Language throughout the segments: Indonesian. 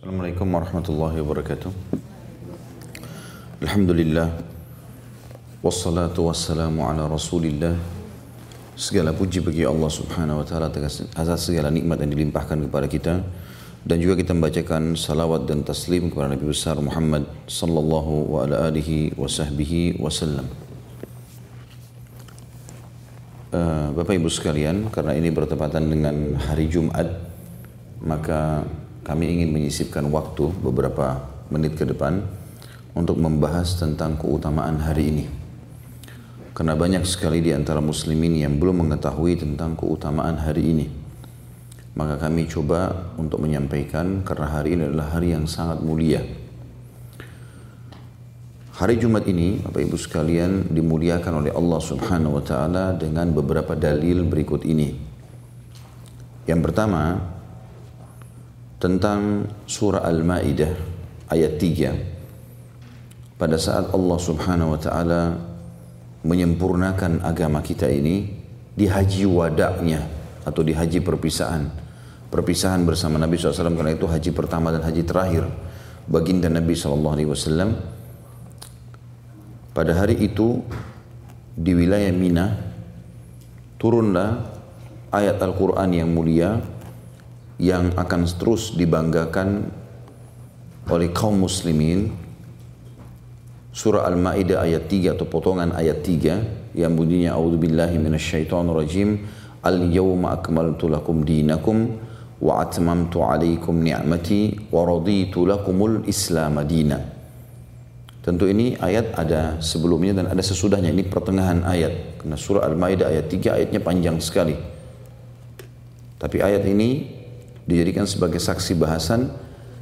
Assalamualaikum warahmatullahi wabarakatuh. Alhamdulillah. Wassalatu wassalamu ala rasulillah. Segala puji bagi Allah subhanahu wa ta'ala atas segala nikmat yang dilimpahkan kepada kita. Dan juga kita membacakan salawat dan taslim kepada Nabi besar Muhammad sallallahu wa ala alihi wa sahbihi wasallam. Uh, Bapak Ibu sekalian, karena ini bertepatan dengan hari Jumat, maka kami ingin menyisipkan waktu beberapa menit ke depan untuk membahas tentang keutamaan hari ini. Karena banyak sekali di antara muslimin yang belum mengetahui tentang keutamaan hari ini. Maka kami coba untuk menyampaikan karena hari ini adalah hari yang sangat mulia. Hari Jumat ini, Bapak Ibu sekalian, dimuliakan oleh Allah Subhanahu wa taala dengan beberapa dalil berikut ini. Yang pertama, tentang surah Al-Maidah ayat 3. Pada saat Allah Subhanahu wa taala menyempurnakan agama kita ini di haji wadaknya atau di haji perpisahan. Perpisahan bersama Nabi SAW karena itu haji pertama dan haji terakhir baginda Nabi SAW pada hari itu di wilayah Mina turunlah ayat Al-Quran yang mulia yang akan terus dibanggakan oleh kaum muslimin surah Al-Maidah ayat 3 atau potongan ayat 3 yang bunyinya a'udzubillahi minasyaitonirrajim al-yawma akmaltu lakum dinakum wa atmamtu alaikum ni'mati wa raditu lakumul islam madina Tentu ini ayat ada sebelumnya dan ada sesudahnya. Ini pertengahan ayat. Karena surah Al-Maidah ayat 3 ayatnya panjang sekali. Tapi ayat ini dijadikan sebagai saksi bahasan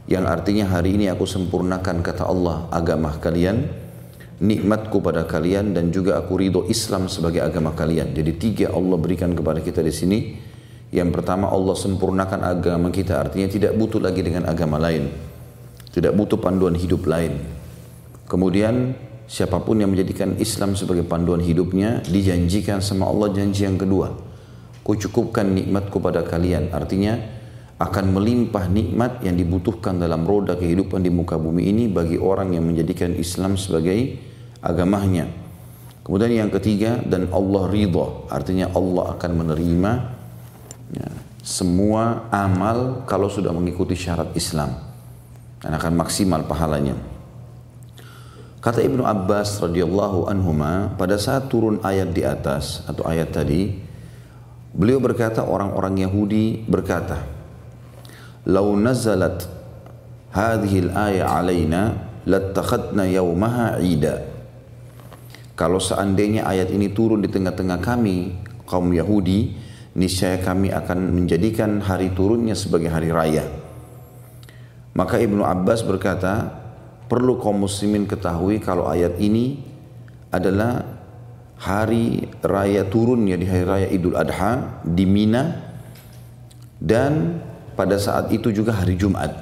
yang artinya hari ini aku sempurnakan kata Allah agama kalian, nikmatku pada kalian dan juga aku ridho Islam sebagai agama kalian. Jadi tiga Allah berikan kepada kita di sini. Yang pertama Allah sempurnakan agama kita artinya tidak butuh lagi dengan agama lain. Tidak butuh panduan hidup lain. Kemudian siapa pun yang menjadikan Islam sebagai panduan hidupnya dijanjikan sama Allah janji yang kedua. Ku cukupkan nikmatku pada kalian. Artinya akan melimpah nikmat yang dibutuhkan dalam roda kehidupan di muka bumi ini bagi orang yang menjadikan Islam sebagai agamanya. Kemudian yang ketiga dan Allah ridha. Artinya Allah akan menerima ya, semua amal kalau sudah mengikuti syarat Islam. Dan akan maksimal pahalanya. Kata Ibnu Abbas radhiyallahu anhuma pada saat turun ayat di atas atau ayat tadi beliau berkata orang-orang Yahudi berkata "Lau nazalat hadhihi al-aya alaina lattakhadna yawmaha 'ida." Kalau seandainya ayat ini turun di tengah-tengah kami kaum Yahudi, niscaya kami akan menjadikan hari turunnya sebagai hari raya. Maka Ibnu Abbas berkata, perlu kaum muslimin ketahui kalau ayat ini adalah hari raya turunnya di hari raya Idul Adha di Mina dan pada saat itu juga hari Jumat.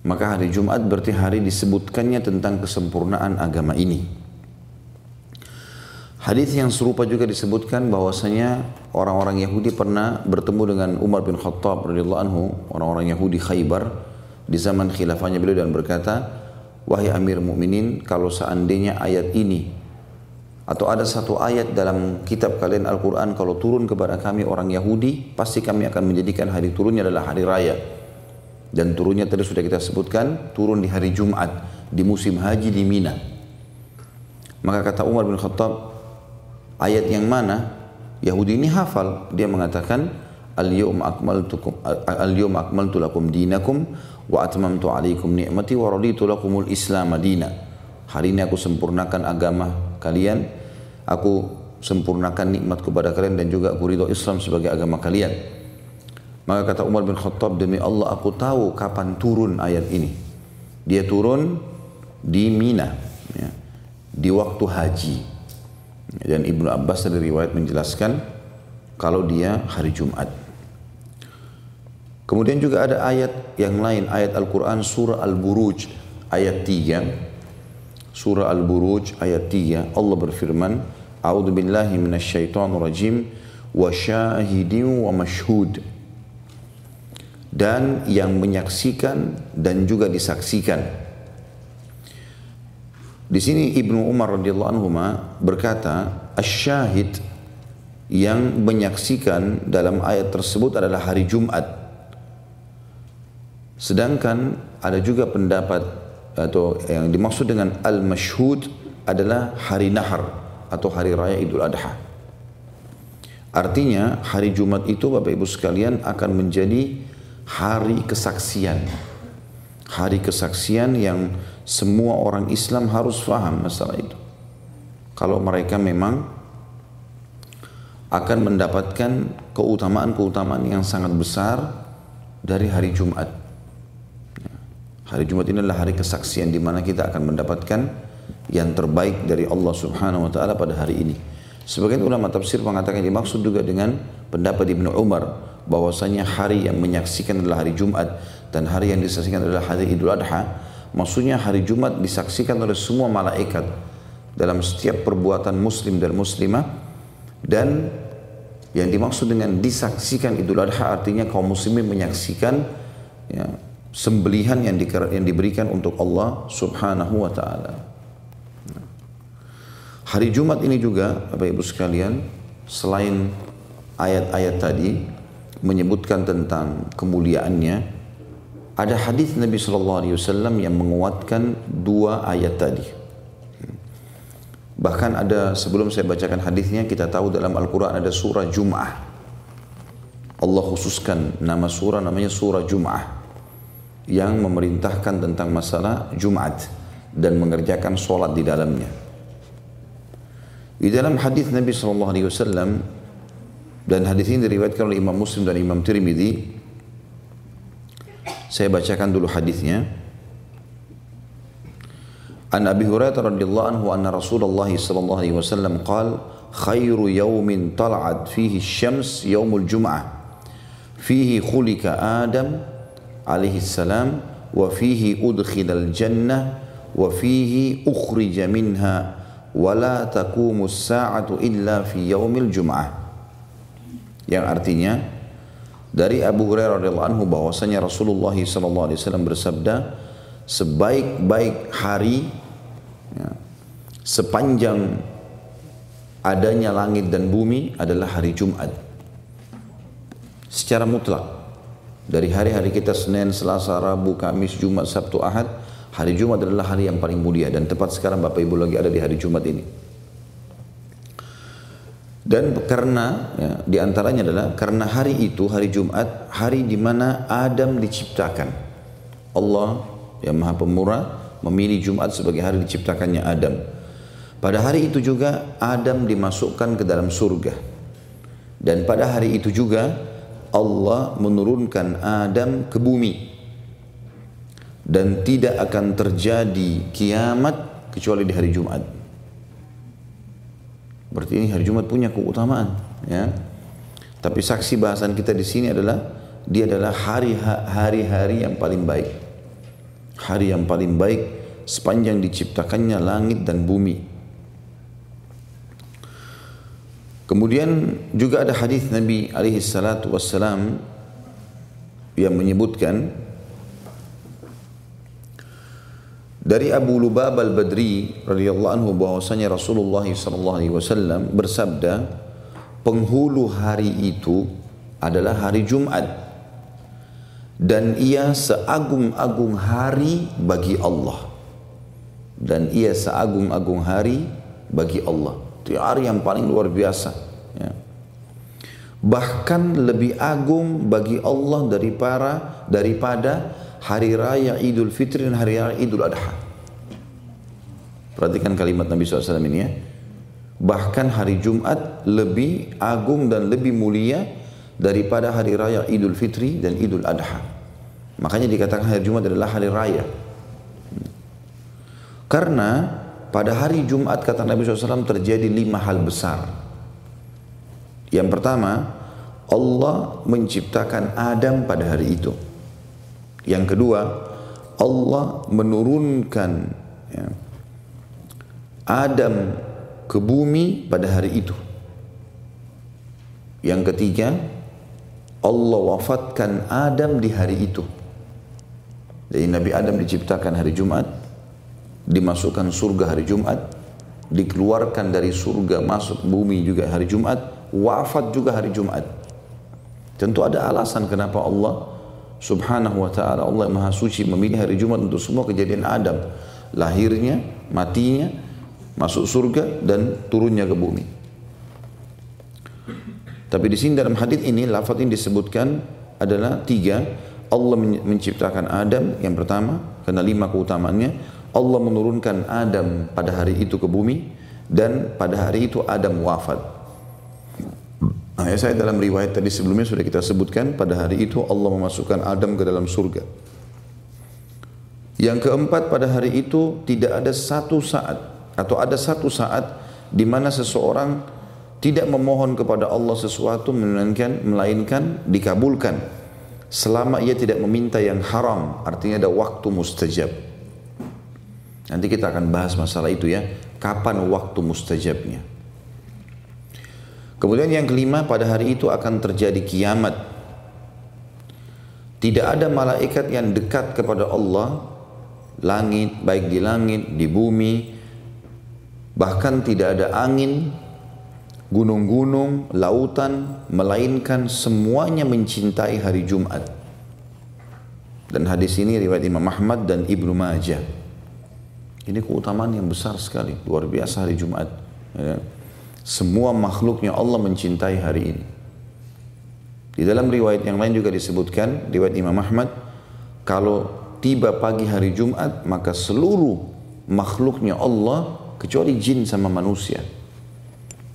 Maka hari Jumat berarti hari disebutkannya tentang kesempurnaan agama ini. Hadis yang serupa juga disebutkan bahwasanya orang-orang Yahudi pernah bertemu dengan Umar bin Khattab radhiyallahu anhu, orang-orang Yahudi Khaybar di zaman khilafahnya beliau dan berkata, Wahai Amir Mukminin, kalau seandainya ayat ini atau ada satu ayat dalam kitab kalian Al-Quran kalau turun kepada kami orang Yahudi, pasti kami akan menjadikan hari turunnya adalah hari raya. Dan turunnya tadi sudah kita sebutkan, turun di hari Jumat, di musim haji di Mina. Maka kata Umar bin Khattab, ayat yang mana? Yahudi ini hafal. Dia mengatakan, Al-yawm akmaltu al-yawm akmaltu lakum dinakum wa atmamtu alaikum ni'mati wa raditu lakumul Islam madina. Hari ini aku sempurnakan agama kalian, aku sempurnakan nikmat kepada kalian dan juga aku ridho Islam sebagai agama kalian. Maka kata Umar bin Khattab demi Allah aku tahu kapan turun ayat ini. Dia turun di Mina, ya, di waktu haji. Dan Ibnu Abbas dari riwayat menjelaskan kalau dia hari Jumat. Kemudian juga ada ayat yang lain, ayat Al-Quran surah Al-Buruj ayat 3. Surah Al-Buruj ayat 3 Allah berfirman, A'udzu billahi minasyaitonir rajim wa syahidin wa mashhud. dan yang menyaksikan dan juga disaksikan. Di sini Ibnu Umar radhiyallahu anhu berkata, "Asy-syahid yang menyaksikan dalam ayat tersebut adalah hari Jumat." Sedangkan ada juga pendapat atau yang dimaksud dengan al-mashhud adalah hari nahar atau hari raya Idul Adha. Artinya hari Jumat itu Bapak Ibu sekalian akan menjadi hari kesaksian. Hari kesaksian yang semua orang Islam harus faham masalah itu. Kalau mereka memang akan mendapatkan keutamaan-keutamaan yang sangat besar dari hari Jumat. Hari Jumat ini adalah hari kesaksian di mana kita akan mendapatkan yang terbaik dari Allah Subhanahu wa taala pada hari ini. Sebagian ulama tafsir mengatakan dimaksud juga dengan pendapat Ibnu Umar bahwasanya hari yang menyaksikan adalah hari Jumat dan hari yang disaksikan adalah hari Idul Adha, maksudnya hari Jumat disaksikan oleh semua malaikat dalam setiap perbuatan muslim dan muslimah dan yang dimaksud dengan disaksikan Idul Adha artinya kaum muslimin menyaksikan ya, sembelihan yang, di, yang diberikan untuk Allah Subhanahu wa taala. Hari Jumat ini juga Bapak Ibu sekalian selain ayat-ayat tadi menyebutkan tentang kemuliaannya, ada hadis Nabi Shallallahu Alaihi Wasallam yang menguatkan dua ayat tadi. Bahkan ada sebelum saya bacakan hadisnya kita tahu dalam Al-Quran ada surah Jum'ah. Allah khususkan nama surah namanya surah Jum'ah yang memerintahkan tentang masalah Jumat dan mengerjakan sholat di dalamnya. Di dalam hadis Nabi Shallallahu Alaihi Wasallam dan hadis ini diriwayatkan oleh Imam Muslim dan Imam Tirmidzi. Saya bacakan dulu hadisnya. An Abi Hurairah radhiyallahu anhu anna Rasulullah sallallahu alaihi wasallam qaal khairu yawmin tal'at fihi syams yaumul jum'ah fihi khulika Adam alaihi salam wa fihi udkhilal jannah wa fihi ukhrija minha wa la taqumu as-sa'atu illa fi yaumil jum'ah. Yang artinya dari Abu Hurairah radhiyallahu anhu bahwasanya Rasulullah sallallahu alaihi wasallam bersabda sebaik-baik hari ya, sepanjang adanya langit dan bumi adalah hari Jumat. Secara mutlak dari hari-hari kita Senin, Selasa, Rabu, Kamis, Jumat, Sabtu, Ahad hari Jumat adalah hari yang paling mulia dan tepat sekarang Bapak Ibu lagi ada di hari Jumat ini dan karena ya, di antaranya adalah karena hari itu hari Jumat hari di mana Adam diciptakan. Allah yang Maha Pemurah memilih Jumat sebagai hari diciptakannya Adam. Pada hari itu juga Adam dimasukkan ke dalam surga. Dan pada hari itu juga Allah menurunkan Adam ke bumi. Dan tidak akan terjadi kiamat kecuali di hari Jumat. Berarti ini hari Jumat punya keutamaan, ya. Tapi saksi bahasan kita di sini adalah dia adalah hari hari-hari yang paling baik. Hari yang paling baik sepanjang diciptakannya langit dan bumi. Kemudian juga ada hadis Nabi alaihi salatu wassalam yang menyebutkan Dari Abu Lubab al-Badri radhiyallahu anhu bahwasanya Rasulullah sallallahu alaihi wasallam bersabda, penghulu hari itu adalah hari Jumat. Dan ia seagung-agung hari bagi Allah. Dan ia seagung-agung hari bagi Allah. Itu hari yang paling luar biasa ya. bahkan lebih agung bagi Allah daripada daripada hari raya Idul Fitri dan hari raya Idul Adha. Perhatikan kalimat Nabi SAW ini ya. Bahkan hari Jumat lebih agung dan lebih mulia daripada hari raya Idul Fitri dan Idul Adha. Makanya dikatakan hari Jumat adalah hari raya. Karena pada hari Jumat kata Nabi SAW terjadi lima hal besar. Yang pertama, Allah menciptakan Adam pada hari itu. Yang kedua, Allah menurunkan ya, Adam ke bumi pada hari itu. Yang ketiga, Allah wafatkan Adam di hari itu. Jadi Nabi Adam diciptakan hari Jumat, dimasukkan surga hari Jumat, dikeluarkan dari surga masuk bumi juga hari Jumat, wafat juga hari Jumat. Tentu ada alasan kenapa Allah subhanahu wa ta'ala Allah yang maha suci memilih hari Jumat untuk semua kejadian Adam. Lahirnya, matinya, masuk surga dan turunnya ke bumi. Tapi di sini dalam hadis ini lafaz ini disebutkan adalah tiga. Allah menciptakan Adam yang pertama karena lima keutamaannya. Allah menurunkan Adam pada hari itu ke bumi dan pada hari itu Adam wafat. Nah, ya saya dalam riwayat tadi sebelumnya sudah kita sebutkan pada hari itu Allah memasukkan Adam ke dalam surga. Yang keempat pada hari itu tidak ada satu saat atau ada satu saat di mana seseorang tidak memohon kepada Allah sesuatu melainkan melainkan dikabulkan selama ia tidak meminta yang haram artinya ada waktu mustajab. Nanti kita akan bahas masalah itu ya. Kapan waktu mustajabnya kemudian yang kelima pada hari itu akan terjadi kiamat tidak ada malaikat yang dekat kepada Allah langit baik di langit di bumi bahkan tidak ada angin gunung-gunung, lautan, melainkan semuanya mencintai hari Jumat. Dan hadis ini riwayat Imam Ahmad dan Ibnu Majah. Ini keutamaan yang besar sekali, luar biasa hari Jumat. Ya. Semua makhluknya Allah mencintai hari ini. Di dalam riwayat yang lain juga disebutkan, riwayat Imam Ahmad, kalau tiba pagi hari Jumat, maka seluruh makhluknya Allah, kecuali jin sama manusia,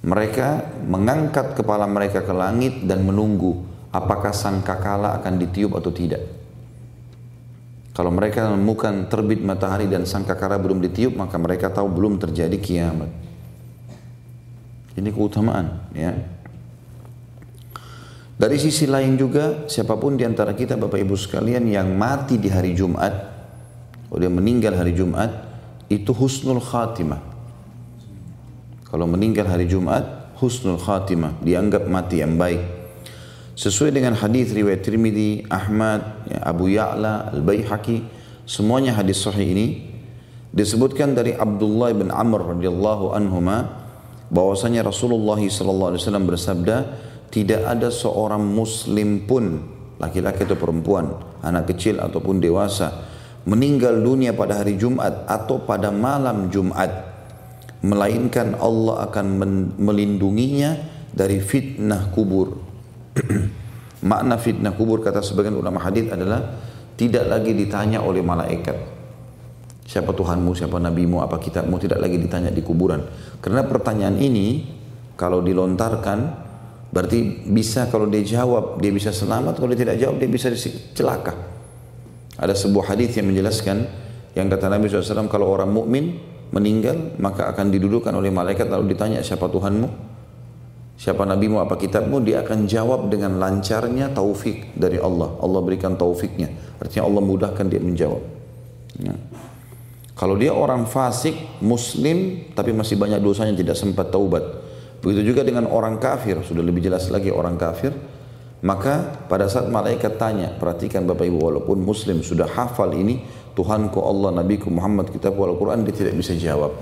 mereka mengangkat kepala mereka ke langit dan menunggu apakah sang kakala akan ditiup atau tidak. Kalau mereka menemukan terbit matahari dan sang kakala belum ditiup, maka mereka tahu belum terjadi kiamat. Ini keutamaan, ya. Dari sisi lain juga, siapa pun di antara kita Bapak Ibu sekalian yang mati di hari Jumat, atau dia meninggal hari Jumat, itu husnul khatimah. Kalau meninggal hari Jumat, husnul khatimah, dianggap mati yang baik. Sesuai dengan hadis riwayat Tirmidzi, Ahmad, ya, Abu Ya'la, Al-Baihaqi, semuanya hadis sahih ini disebutkan dari Abdullah bin Amr radhiyallahu anhuma bahwasanya Rasulullah wasallam bersabda, tidak ada seorang muslim pun laki-laki atau perempuan, anak kecil ataupun dewasa meninggal dunia pada hari Jumat atau pada malam Jumat melainkan Allah akan melindunginya dari fitnah kubur. Makna fitnah kubur kata sebagian ulama hadis adalah tidak lagi ditanya oleh malaikat. Siapa Tuhanmu, siapa nabimu, apa kitabmu tidak lagi ditanya di kuburan. Karena pertanyaan ini kalau dilontarkan berarti bisa kalau dia jawab dia bisa selamat, kalau dia tidak jawab dia bisa celaka. Ada sebuah hadis yang menjelaskan yang kata Nabi SAW kalau orang mukmin meninggal maka akan didudukan oleh malaikat lalu ditanya siapa Tuhanmu? Siapa nabimu? Apa kitabmu? Dia akan jawab dengan lancarnya taufik dari Allah. Allah berikan taufiknya. Artinya Allah mudahkan dia menjawab. Ya. Kalau dia orang fasik muslim tapi masih banyak dosanya tidak sempat taubat. Begitu juga dengan orang kafir. Sudah lebih jelas lagi orang kafir. Maka pada saat malaikat tanya perhatikan Bapak Ibu walaupun muslim sudah hafal ini Tuhanku Allah, Nabiku Muhammad, kitab Al-Quran, dia tidak bisa jawab.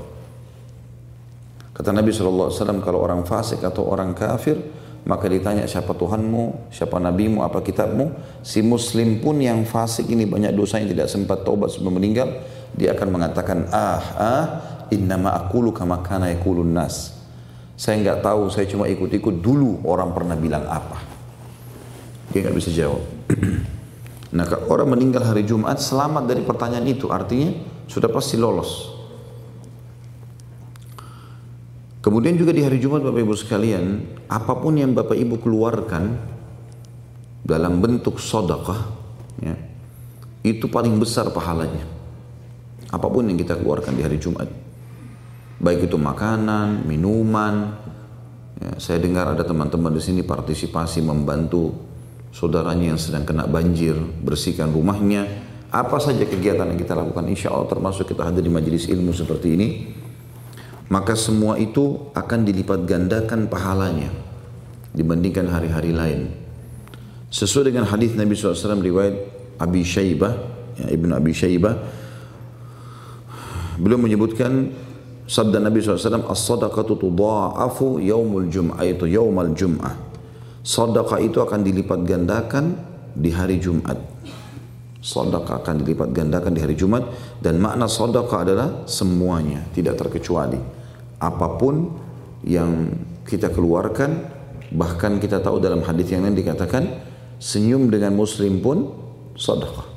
Kata Nabi SAW, kalau orang fasik atau orang kafir, maka ditanya siapa Tuhanmu, siapa Nabimu, apa kitabmu. Si Muslim pun yang fasik ini banyak dosa yang tidak sempat taubat sebelum meninggal, dia akan mengatakan, ah, ah, innama akulu kama kana yakulun nas. Saya nggak tahu, saya cuma ikut-ikut dulu orang pernah bilang apa. Dia nggak bisa jawab. Nah kalau orang meninggal hari Jumat selamat dari pertanyaan itu artinya sudah pasti lolos. Kemudian juga di hari Jumat Bapak Ibu sekalian, apa pun yang Bapak Ibu keluarkan dalam bentuk sodakah, ya, itu paling besar pahalanya. Apa pun yang kita keluarkan di hari Jumat. Baik itu makanan, minuman, ya, saya dengar ada teman-teman di sini partisipasi membantu saudaranya yang sedang kena banjir, bersihkan rumahnya, apa saja kegiatan yang kita lakukan, insya Allah termasuk kita hadir di majelis ilmu seperti ini, maka semua itu akan dilipat gandakan pahalanya dibandingkan hari-hari lain. Sesuai dengan hadis Nabi SAW riwayat Abi Syaibah, ya, Ibnu Abi Syaibah, beliau menyebutkan sabda Nabi SAW, As-sadaqatu tudha'afu yaumul jum'ah, itu yaumal jum'ah. Sadaqah itu akan dilipat gandakan di hari Jumat. Sadaqah akan dilipat gandakan di hari Jumat dan makna sadaqah adalah semuanya, tidak terkecuali. Apa pun yang kita keluarkan, bahkan kita tahu dalam hadis yang lain dikatakan, Senyum dengan muslim pun sedekah.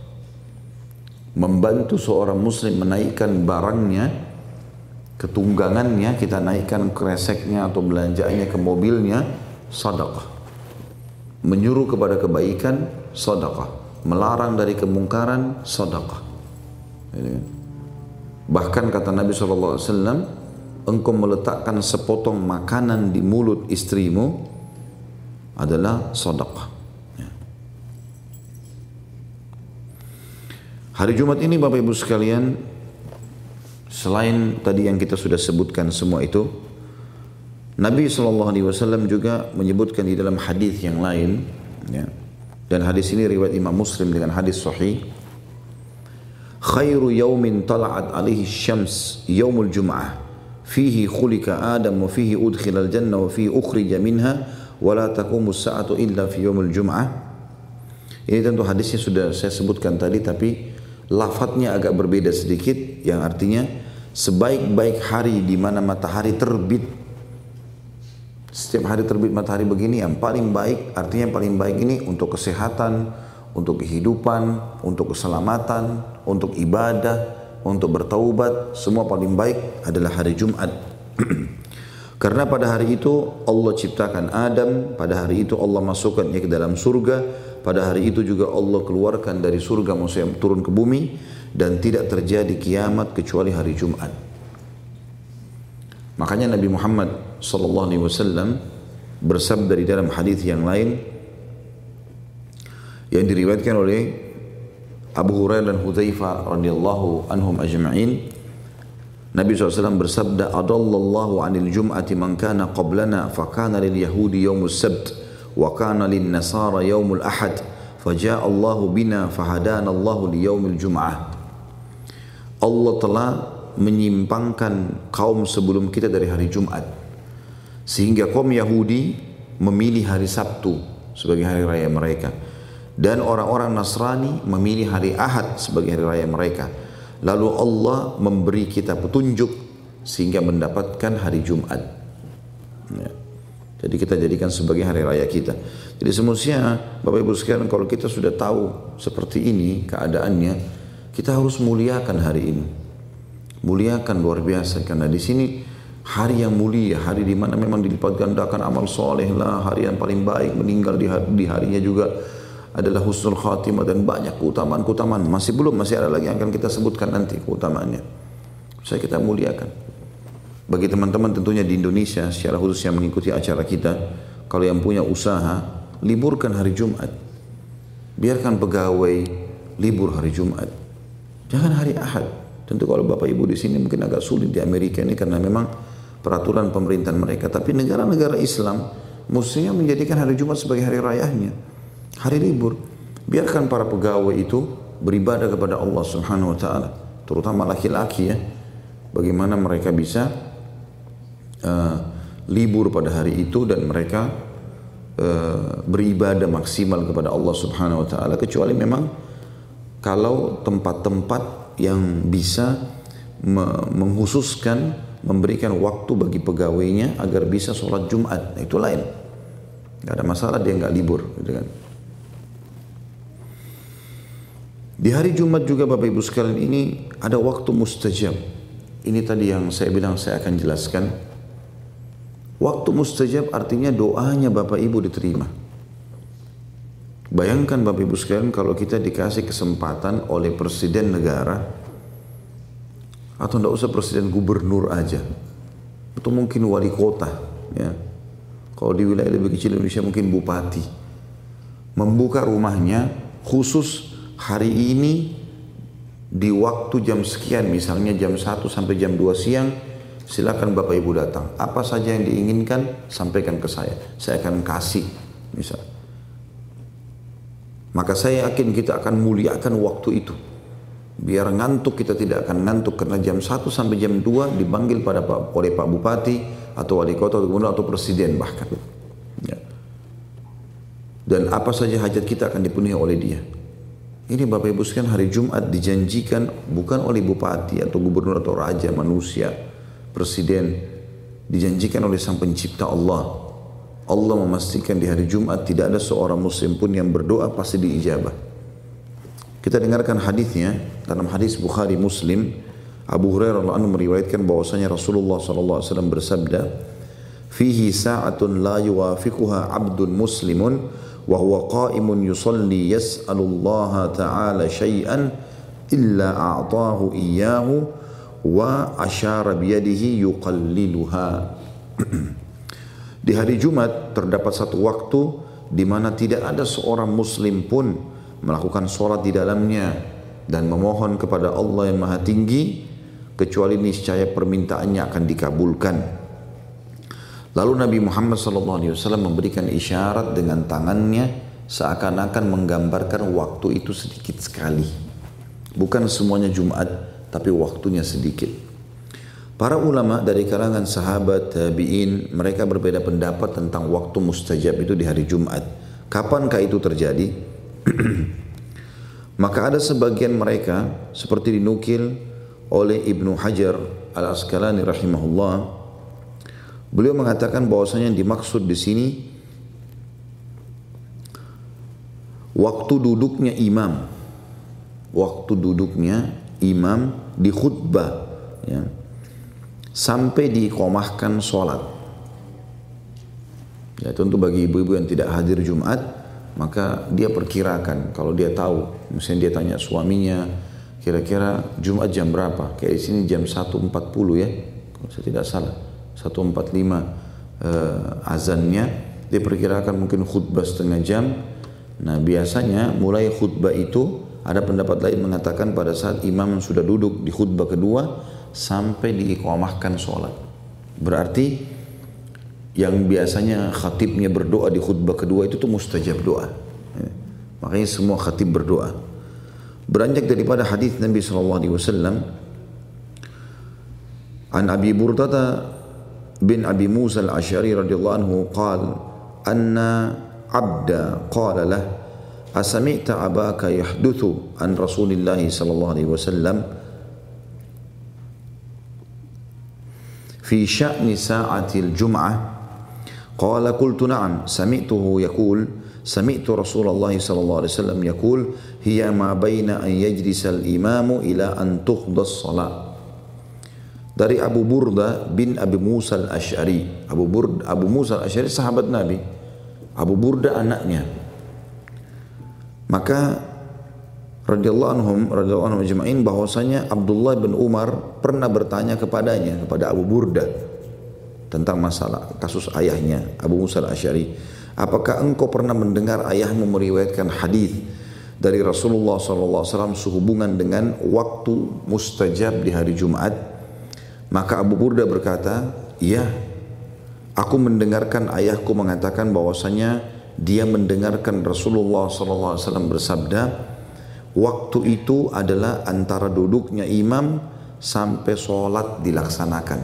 Membantu seorang muslim menaikkan barangnya, ketunggangannya, kita naikkan kreseknya atau belanjaannya ke mobilnya, sedekah. Menyuruh kepada kebaikan, sedekah. Melarang dari kemungkaran, sedekah. Bahkan kata Nabi SAW, engkau meletakkan sepotong makanan di mulut istrimu adalah sedekah. Hari Jumat ini Bapak Ibu sekalian, selain tadi yang kita sudah sebutkan semua itu, Nabi SAW juga menyebutkan di dalam hadis yang lain, ya, dan hadis ini riwayat Imam Muslim dengan hadis sahih, khairu yaumin tala'at alaihi syams yaumul jum'ah. Fihi khulika adam wa fihi udkhila al-jannah wa fihi ukhrija minha wa la taqumu as-sa'atu illa fi ini tentu hadisnya sudah saya sebutkan tadi tapi lafadznya agak berbeda sedikit yang artinya sebaik-baik hari di mana matahari terbit. Setiap hari terbit matahari begini yang paling baik artinya yang paling baik ini untuk kesehatan untuk kehidupan untuk keselamatan untuk ibadah untuk bertaubat semua paling baik adalah hari Jumat. Karena pada hari itu Allah ciptakan Adam pada hari itu Allah masukkannya ke dalam surga pada hari itu juga Allah keluarkan dari surga manusia turun ke bumi dan tidak terjadi kiamat kecuali hari Jumat. Makanya Nabi Muhammad sallallahu alaihi wasallam bersabda di dalam hadis yang lain yang diriwayatkan oleh Abu Hurairah dan Hudzaifah radhiyallahu anhum ajma'in Nabi SAW bersabda adallallahu anil jum'ati man kana qablana fa kana lil yahudi yaumus sabt wa kana lin nasara yaumul ahad faja'a Allahu bina fahadana Allahu li yaumil jum'ah. Allah telah menyimpangkan kaum sebelum kita dari hari Jumat. Sehingga kaum Yahudi memilih hari Sabtu sebagai hari raya mereka. Dan orang-orang Nasrani memilih hari Ahad sebagai hari raya mereka. Lalu Allah memberi kita petunjuk sehingga mendapatkan hari Jumat. Ya. Jadi kita jadikan sebagai hari raya kita. Jadi semestinya Bapak Ibu sekalian kalau kita sudah tahu seperti ini keadaannya, kita harus muliakan hari ini. Muliakan luar biasa karena di sini hari yang mulia, hari di mana memang dilipat gandakan amal soleh lah, hari yang paling baik meninggal di, hari, di harinya juga adalah husnul khatimah dan banyak keutamaan-keutamaan. Masih belum, masih ada lagi yang akan kita sebutkan nanti keutamaannya. Saya kita muliakan. Bagi teman-teman tentunya di Indonesia secara khusus yang mengikuti acara kita, kalau yang punya usaha, liburkan hari Jumat. Biarkan pegawai libur hari Jumat. Jangan hari Ahad. Tentu kalau Bapak Ibu di sini mungkin agak sulit di Amerika ini karena memang peraturan pemerintahan mereka. Tapi negara-negara Islam mestinya menjadikan hari Jumat sebagai hari rayanya. Hari libur. Biarkan para pegawai itu beribadah kepada Allah Subhanahu wa taala, terutama laki-laki ya. Bagaimana mereka bisa uh, libur pada hari itu dan mereka uh, beribadah maksimal kepada Allah Subhanahu wa taala. Kecuali memang kalau tempat-tempat yang bisa me menghususkan memberikan waktu bagi pegawainya agar bisa sholat Jumat. Nah, itu lain. Nggak ada masalah dia nggak libur gitu kan. Di hari Jumat juga Bapak Ibu sekalian ini ada waktu mustajab. Ini tadi yang saya bilang saya akan jelaskan Waktu mustajab artinya doanya Bapak Ibu diterima. Bayangkan Bapak Ibu sekalian kalau kita dikasih kesempatan oleh presiden negara atau tidak usah presiden gubernur aja atau mungkin wali kota ya. Kalau di wilayah lebih kecil Indonesia mungkin bupati membuka rumahnya khusus hari ini di waktu jam sekian misalnya jam 1 sampai jam 2 siang silakan Bapak Ibu datang. Apa saja yang diinginkan, sampaikan ke saya. Saya akan kasih, misal. Maka saya yakin kita akan muliakan waktu itu. Biar ngantuk kita tidak akan ngantuk karena jam 1 sampai jam 2 dipanggil pada Pak, oleh Pak Bupati atau wali kota atau gubernur atau presiden bahkan. Ya. Dan apa saja hajat kita akan dipenuhi oleh dia. Ini Bapak Ibu sekalian hari Jumat dijanjikan bukan oleh bupati atau gubernur atau raja manusia, presiden dijanjikan oleh sang pencipta Allah. Allah memastikan di hari Jumat tidak ada seorang muslim pun yang berdoa pasti diijabah. Kita dengarkan hadisnya dalam hadis Bukhari Muslim Abu Hurairah radhiallahu anhu meriwayatkan bahwasanya Rasulullah sallallahu alaihi wasallam bersabda, "Fihi sa'atun la yuwafiquha 'abdun muslimun wa huwa qa'imun yusalli yas'alullaha ta'ala shay'an illa a'tahu iyyahu." wa asyara biyadihi yuqalliluha. Di hari Jumat terdapat satu waktu di mana tidak ada seorang muslim pun melakukan sholat di dalamnya dan memohon kepada Allah yang Maha Tinggi kecuali niscaya permintaannya akan dikabulkan. Lalu Nabi Muhammad SAW memberikan isyarat dengan tangannya seakan-akan menggambarkan waktu itu sedikit sekali. Bukan semuanya Jumat, tapi waktunya sedikit. Para ulama dari kalangan sahabat, tabi'in, mereka berbeda pendapat tentang waktu mustajab itu di hari Jumat. Kapankah itu terjadi? Maka ada sebagian mereka seperti dinukil oleh Ibnu Hajar Al-Asqalani rahimahullah Beliau mengatakan bahwasanya yang dimaksud di sini waktu duduknya imam. Waktu duduknya imam di khutbah ya. Sampai dikomahkan sholat. Ya tentu bagi ibu-ibu yang tidak hadir Jumat maka dia perkirakan kalau dia tahu misalnya dia tanya suaminya kira-kira Jumat jam berapa kayak di sini jam 1.40 ya kalau saya tidak salah 145 uh, azannya diperkirakan mungkin khutbah setengah jam nah biasanya mulai khutbah itu ada pendapat lain mengatakan pada saat imam sudah duduk di khutbah kedua sampai diikomahkan sholat. Berarti yang biasanya khatibnya berdoa di khutbah kedua itu tuh mustajab doa. Ya. Makanya semua khatib berdoa. Beranjak daripada hadis Nabi SAW, alaihi wasallam an Abi Burdah bin Abi Musa al Ashari radhiyallahu anhu qala anna يحدث عن رسول الله صلى الله عليه وسلم في شأن ساعة الجمعة قال قلت نعم سمعته يقول سمعت رسول الله صلى الله عليه وسلم يقول هي ما بين أن يجلس الإمام إلى أن تقضى الصلاة dari Abu Burda bin Abi Musa al-Ash'ari. Abu, Burda, Abu Musa al-Ash'ari sahabat Nabi. Abu Burda anaknya. Maka radhiyallahu anhum radhiyallahu anhum ajma'in bahwasanya Abdullah bin Umar pernah bertanya kepadanya kepada Abu Burda tentang masalah kasus ayahnya Abu Musa al-Ash'ari. Apakah engkau pernah mendengar ayahmu meriwayatkan hadis dari Rasulullah SAW sehubungan dengan waktu mustajab di hari Jumat? Maka Abu Burda berkata, "Ya, aku mendengarkan ayahku mengatakan bahwasanya dia mendengarkan Rasulullah SAW bersabda, waktu itu adalah antara duduknya imam sampai sholat dilaksanakan.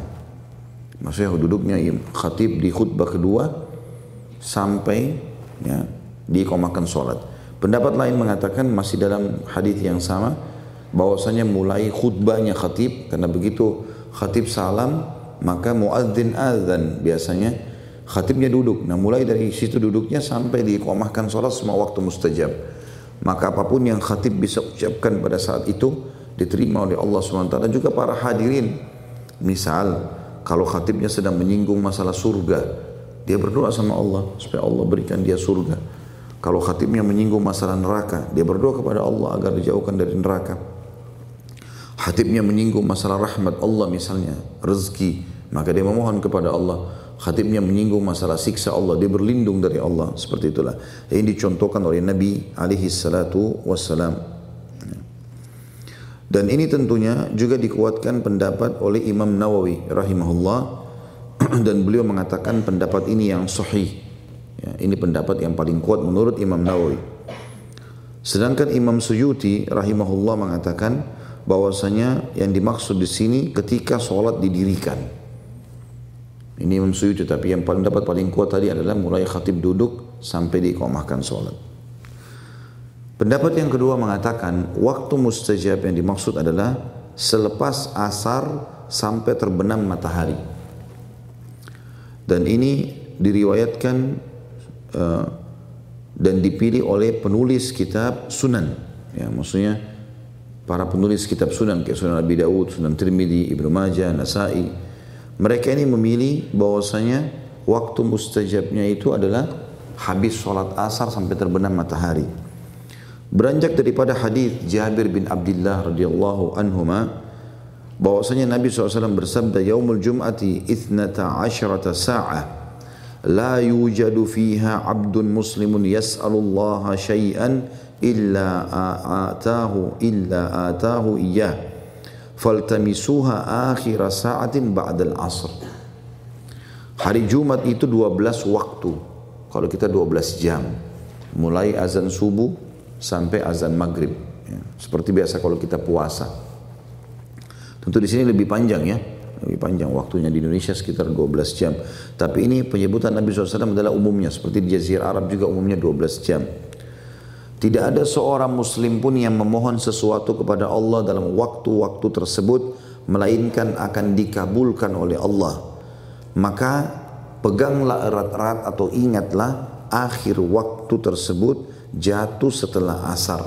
Maksudnya duduknya khatib di khutbah kedua sampai ya, dikomakan sholat. Pendapat lain mengatakan masih dalam hadis yang sama bahwasanya mulai khutbahnya khatib karena begitu khatib salam maka muadzin azan biasanya khatibnya duduk. Nah mulai dari situ duduknya sampai diiqamahkan sholat semua waktu mustajab. Maka apa pun yang khatib bisa ucapkan pada saat itu diterima oleh Allah SWT juga para hadirin. Misal kalau khatibnya sedang menyinggung masalah surga dia berdoa sama Allah supaya Allah berikan dia surga. Kalau khatibnya menyinggung masalah neraka dia berdoa kepada Allah agar dijauhkan dari neraka. Khatibnya menyinggung masalah rahmat Allah misalnya, rezeki, maka dia memohon kepada Allah. Khatibnya menyinggung masalah siksa Allah, dia berlindung dari Allah. Seperti itulah. Ini dicontohkan oleh Nabi alaihi salatu wassalam. Dan ini tentunya juga dikuatkan pendapat oleh Imam Nawawi rahimahullah dan beliau mengatakan pendapat ini yang sahih. Ya, ini pendapat yang paling kuat menurut Imam Nawawi. Sedangkan Imam Suyuti rahimahullah mengatakan bahwasanya yang dimaksud di sini ketika sholat didirikan. Ini Imam Suyuti tapi yang paling dapat paling kuat tadi adalah mulai khatib duduk sampai diiqamahkan sholat. Pendapat yang kedua mengatakan waktu mustajab yang dimaksud adalah selepas asar sampai terbenam matahari. Dan ini diriwayatkan uh, dan dipilih oleh penulis kitab Sunan. Ya, maksudnya para penulis kitab Sunan kayak Sunan Abi Dawud, Sunan Tirmidzi, Ibnu Majah, Nasai. Mereka ini memilih bahwasanya waktu mustajabnya itu adalah habis sholat asar sampai terbenam matahari. Beranjak daripada hadis Jabir bin Abdullah radhiyallahu anhuma bahwasanya Nabi SAW bersabda yaumul jum'ati ithnata asyrata sa'ah la yujadu fiha abdun muslimun yas'alullaha syai'an illa atahu illa atahu iyyah faltamisuha akhir sa'atin ba'dal asr. Hari Jumat itu 12 waktu. Kalau kita 12 jam. Mulai azan subuh sampai azan maghrib. Ya, seperti biasa kalau kita puasa. Tentu di sini lebih panjang ya. Lebih panjang waktunya di Indonesia sekitar 12 jam. Tapi ini penyebutan Nabi SAW adalah umumnya. Seperti di Jazirah Arab juga umumnya 12 jam. Tidak ada seorang muslim pun yang memohon sesuatu kepada Allah dalam waktu-waktu tersebut, melainkan akan dikabulkan oleh Allah. Maka peganglah erat-erat atau ingatlah akhir waktu tersebut jatuh setelah asar.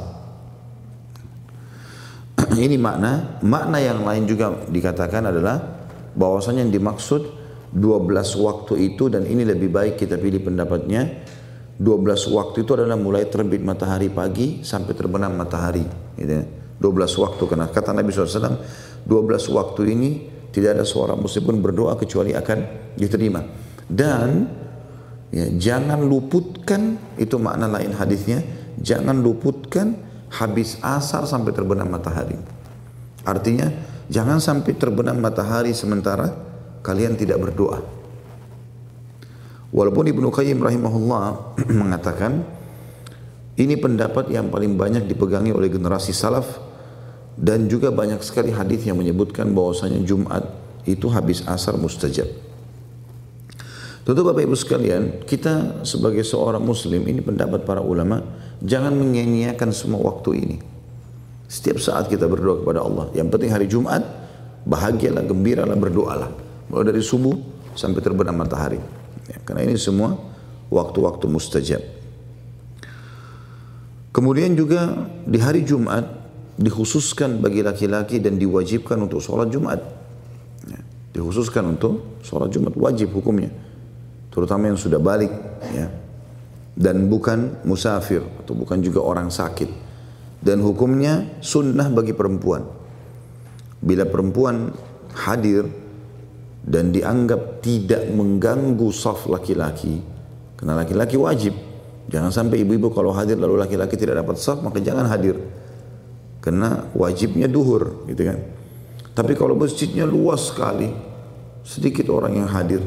Ini makna, makna yang lain juga dikatakan adalah bahwasanya yang dimaksud 12 waktu itu dan ini lebih baik kita pilih pendapatnya 12 waktu itu adalah mulai terbit matahari pagi sampai terbenam matahari gitu 12 ya. waktu karena kata Nabi SAW 12 waktu ini tidak ada seorang muslim pun berdoa kecuali akan diterima dan ya, jangan luputkan itu makna lain hadisnya jangan luputkan habis asar sampai terbenam matahari artinya Jangan sampai terbenam matahari sementara kalian tidak berdoa. Walaupun Ibnu Qayyim rahimahullah mengatakan ini pendapat yang paling banyak dipegangi oleh generasi salaf dan juga banyak sekali hadis yang menyebutkan bahwasanya Jumat itu habis asar mustajab. Tentu Bapak Ibu sekalian, kita sebagai seorang muslim ini pendapat para ulama jangan menyanyiakan semua waktu ini. Setiap saat kita berdoa kepada Allah. Yang penting hari Jumat, bahagialah, gembiralah, berdoalah. Mulai dari subuh sampai terbenam matahari. Karena ini semua waktu-waktu mustajab. Kemudian juga di hari Jumat dikhususkan bagi laki-laki dan diwajibkan untuk sholat Jumat. Ya, dikhususkan untuk sholat Jumat wajib hukumnya, terutama yang sudah balik, ya, dan bukan musafir atau bukan juga orang sakit dan hukumnya sunnah bagi perempuan. Bila perempuan hadir dan dianggap tidak mengganggu saf laki-laki, karena laki-laki wajib. Jangan sampai ibu-ibu kalau hadir lalu laki-laki tidak dapat saf, maka jangan hadir. Karena wajibnya duhur, gitu kan. Tapi kalau masjidnya luas sekali, sedikit orang yang hadir,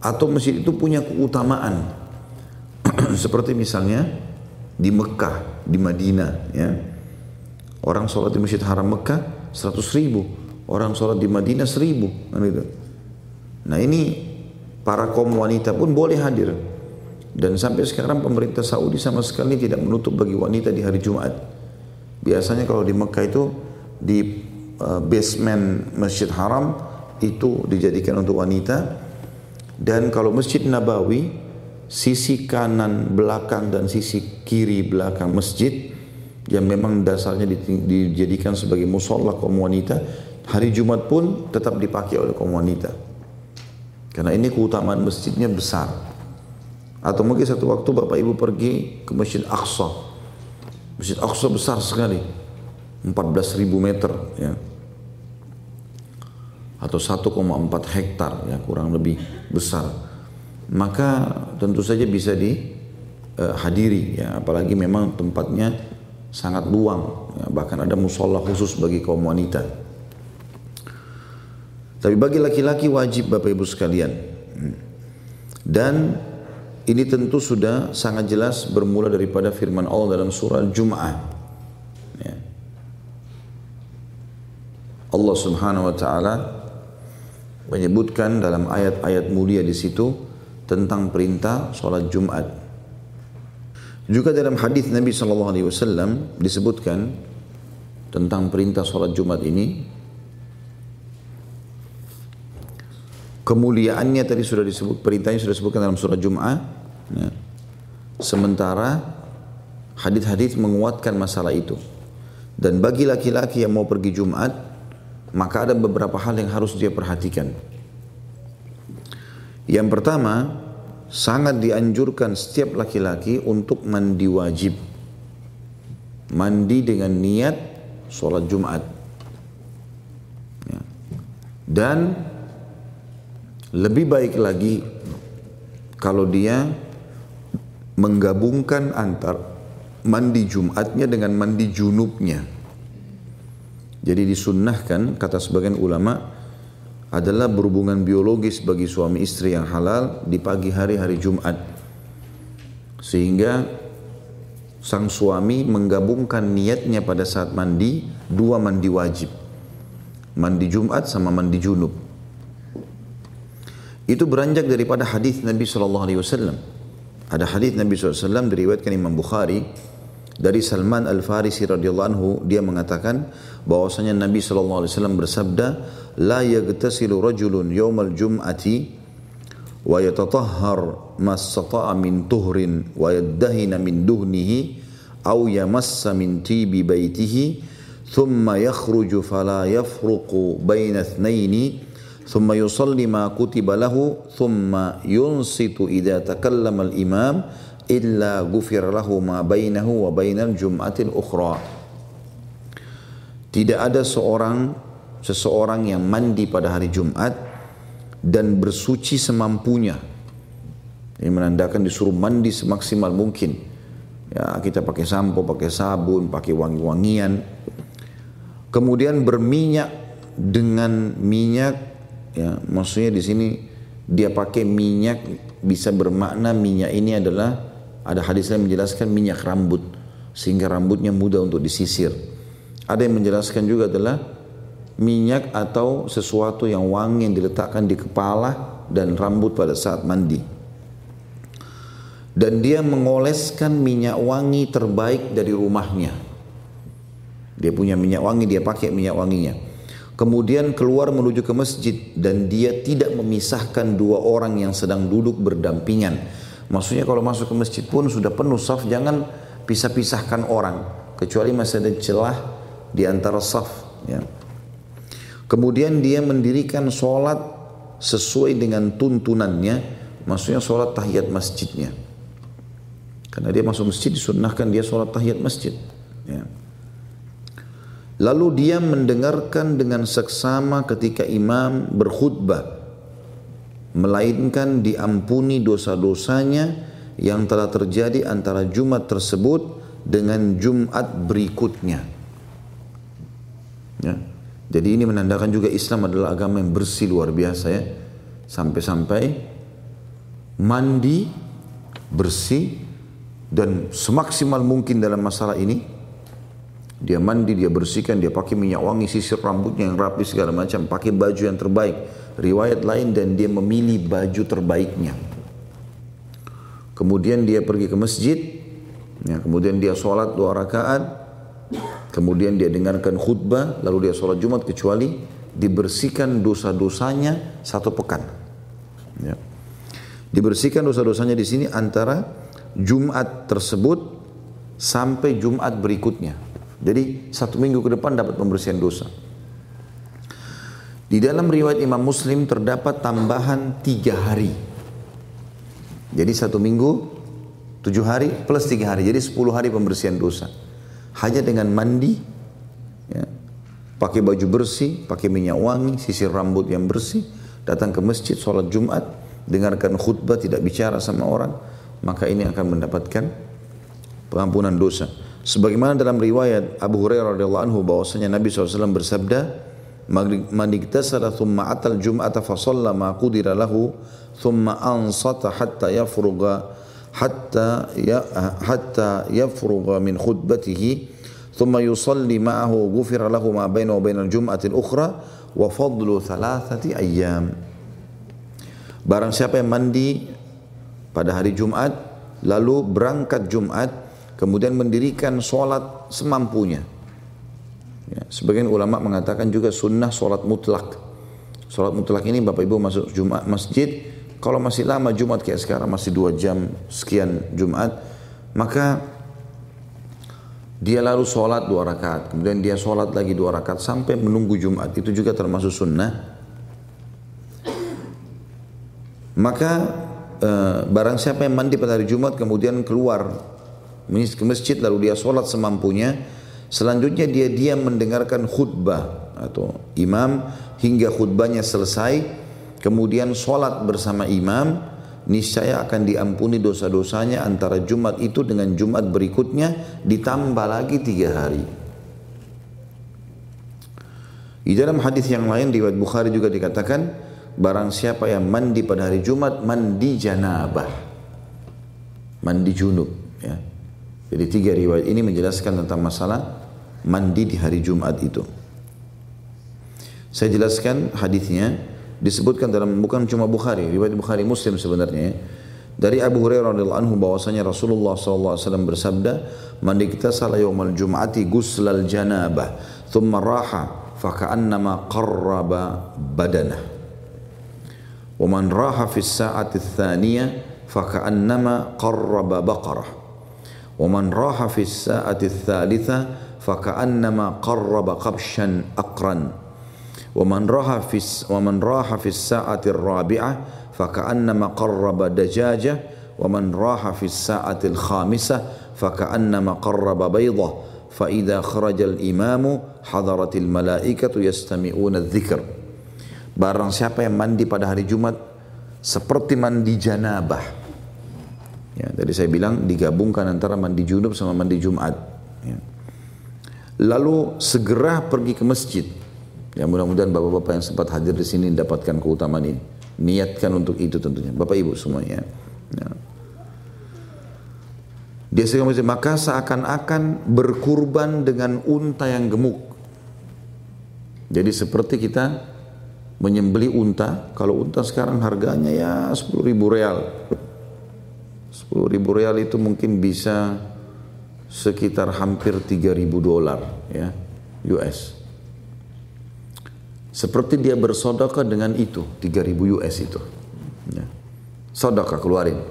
atau masjid itu punya keutamaan, seperti misalnya di Mekah, di Madinah, ya Orang sholat di Masjid Haram Mekah 100 ribu. Orang sholat di Madinah 1000. Kan gitu. Nah ini para kaum wanita pun boleh hadir. Dan sampai sekarang pemerintah Saudi sama sekali tidak menutup bagi wanita di hari Jumat. Biasanya kalau di Mekah itu di uh, basement Masjid Haram itu dijadikan untuk wanita. Dan kalau Masjid Nabawi, sisi kanan belakang dan sisi kiri belakang masjid yang memang dasarnya dijadikan sebagai musola kaum wanita, hari Jumat pun tetap dipakai oleh kaum wanita. Karena ini keutamaan masjidnya besar. Atau mungkin satu waktu Bapak Ibu pergi ke Masjid Aqsa. Masjid Aqsa besar sekali. 14 ribu meter ya. Atau 1,4 hektar ya kurang lebih besar. Maka tentu saja bisa dihadiri eh, ya apalagi memang tempatnya sangat luang, ya, bahkan ada musola khusus bagi kaum wanita. Tapi bagi laki-laki wajib Bapak Ibu sekalian. Hmm. Dan Ini tentu sudah sangat jelas bermula daripada firman Allah dalam surah Jum'ah. Ya. Allah Subhanahu wa taala menyebutkan dalam ayat-ayat mulia di situ tentang perintah sholat Jumat. Juga dalam hadis Nabi Shallallahu Alaihi Wasallam disebutkan tentang perintah sholat Jumat ini kemuliaannya tadi sudah disebut perintahnya sudah disebutkan dalam surah Jum'ah ya. sementara hadis-hadis menguatkan masalah itu dan bagi laki-laki yang mau pergi Jumat maka ada beberapa hal yang harus dia perhatikan yang pertama sangat dianjurkan setiap laki-laki untuk mandi wajib mandi dengan niat sholat Jumat. Ya. Dan lebih baik lagi kalau dia menggabungkan antar mandi Jumatnya dengan mandi junubnya. Jadi disunnahkan kata sebagian ulama adalah berhubungan biologis bagi suami istri yang halal di pagi hari hari Jumat. Sehingga sang suami menggabungkan niatnya pada saat mandi dua mandi wajib mandi Jumat sama mandi junub itu beranjak daripada hadis Nabi Shallallahu Alaihi Wasallam. Ada hadis Nabi SAW diriwayatkan Imam Bukhari dari Salman Al Farisi radhiyallahu anhu dia mengatakan bahwasanya Nabi Shallallahu Alaihi Wasallam bersabda la yagtasilu rajulun yawmal jum'ati wa yatatahhar masata'a min tuhrin wa yaddahina min duhnihi aw yamassa min tibi baitihi thumma yakhruju fala yafruqu baina ithnaini thumma yusalli ma kutiba lahu thumma yunsitu idza takallama al-imam illa ghufir lahu ma bainahu wa ukhra tidak ada seorang seseorang yang mandi pada hari Jumat dan bersuci semampunya. Ini menandakan disuruh mandi semaksimal mungkin. Ya, kita pakai sampo, pakai sabun, pakai wangi-wangian. Kemudian berminyak dengan minyak, ya, maksudnya di sini dia pakai minyak bisa bermakna minyak ini adalah ada hadis yang menjelaskan minyak rambut sehingga rambutnya mudah untuk disisir. Ada yang menjelaskan juga adalah minyak atau sesuatu yang wangi yang diletakkan di kepala dan rambut pada saat mandi. Dan dia mengoleskan minyak wangi terbaik dari rumahnya. Dia punya minyak wangi, dia pakai minyak wanginya. Kemudian keluar menuju ke masjid dan dia tidak memisahkan dua orang yang sedang duduk berdampingan. Maksudnya kalau masuk ke masjid pun sudah penuh saf, jangan pisah-pisahkan orang. Kecuali masih ada celah di antara saf. Ya. Kemudian dia mendirikan sholat sesuai dengan tuntunannya, maksudnya sholat tahiyat masjidnya. Karena dia masuk masjid disunnahkan dia sholat tahiyat masjid. Ya. Lalu dia mendengarkan dengan seksama ketika imam berkhutbah. Melainkan diampuni dosa-dosanya yang telah terjadi antara Jumat tersebut dengan Jumat berikutnya. Ya. Jadi ini menandakan juga Islam adalah agama yang bersih luar biasa ya. Sampai-sampai mandi bersih dan semaksimal mungkin dalam masalah ini dia mandi, dia bersihkan, dia pakai minyak wangi, sisir rambutnya yang rapi segala macam, pakai baju yang terbaik. Riwayat lain dan dia memilih baju terbaiknya. Kemudian dia pergi ke masjid, ya, kemudian dia sholat dua rakaat, Kemudian dia dengarkan khutbah, lalu dia sholat Jumat kecuali dibersihkan dosa-dosanya satu pekan. Ya. Dibersihkan dosa-dosanya di sini antara Jumat tersebut sampai Jumat berikutnya. Jadi satu minggu ke depan dapat pembersihan dosa. Di dalam riwayat Imam Muslim terdapat tambahan tiga hari. Jadi satu minggu, tujuh hari plus tiga hari. Jadi sepuluh hari pembersihan dosa hanya dengan mandi, ya, pakai baju bersih, pakai minyak wangi, sisir rambut yang bersih, datang ke masjid, sholat Jumat, dengarkan khutbah, tidak bicara sama orang, maka ini akan mendapatkan pengampunan dosa. Sebagaimana dalam riwayat Abu Hurairah radhiyallahu anhu bahwasanya Nabi SAW bersabda, "Man iktasara atal jum'ata fa shalla ma qudira lahu thumma ansata hatta yafruga hatta ya hatta yafrugha min khutbatihi ثم يصلي معه غفر له ما بينه وبين الجمعة الأخرى وفضل ثلاثة أيام Barang siapa yang mandi pada hari Jumat, lalu berangkat Jumat, kemudian mendirikan sholat semampunya. Ya, sebagian ulama mengatakan juga sunnah sholat mutlak. Sholat mutlak ini Bapak Ibu masuk Jumat masjid, kalau masih lama Jumat kayak sekarang masih dua jam sekian Jumat, maka dia lalu sholat dua rakaat, kemudian dia sholat lagi dua rakaat sampai menunggu Jumat. Itu juga termasuk sunnah. Maka e, barang siapa yang mandi pada hari Jumat kemudian keluar ke masjid lalu dia sholat semampunya, selanjutnya dia diam mendengarkan khutbah atau imam hingga khutbahnya selesai, kemudian sholat bersama imam, niscaya akan diampuni dosa-dosanya antara Jumat itu dengan Jumat berikutnya ditambah lagi tiga hari. Di dalam hadis yang lain riwayat Bukhari juga dikatakan barang siapa yang mandi pada hari Jumat mandi janabah. Mandi junub. Jadi tiga riwayat ini menjelaskan tentang masalah mandi di hari Jumat itu. Saya jelaskan hadisnya disebutkan dalam bukan cuma Bukhari, riwayat Bukhari Muslim sebenarnya. Dari Abu Hurairah radhiyallahu anhu bahwasanya Rasulullah SAW bersabda, "Man iktasala yaumal jum'ati guslal janabah, thumma raha faka'annama qarraba badanah." Wa man raha fi as-sa'ati ats-tsaniyah faka'annama qarraba baqarah. Wa man raha fis sa'ati tsalitsa faka'annama qarraba qabshan aqran. Wa man raha fis wa man raha fis sa'ati ar-rabi'ah faka'annama qarraba dajajah. Wa man raha fis sa'ati al-khamisah faka'annama qarraba baydah. Fa idza kharaja al-imamu hadaratil malaikatu yastami'una dzikr barang siapa yang mandi pada hari Jumat seperti mandi janabah Ya, tadi saya bilang digabungkan antara mandi junub sama mandi Jumat. Ya. Lalu segera pergi ke masjid Ya mudah-mudahan bapak-bapak yang sempat hadir di sini mendapatkan keutamaan ini. Niatkan untuk itu tentunya. Bapak ibu semuanya. Ya. Dia segera maka seakan-akan berkurban dengan unta yang gemuk. Jadi seperti kita menyembeli unta, kalau unta sekarang harganya ya 10 ribu real. 10 ribu real itu mungkin bisa sekitar hampir 3 ribu dolar ya US. Seperti dia bersodokah dengan itu, 3000 US itu. Ya. Sodokah keluarin.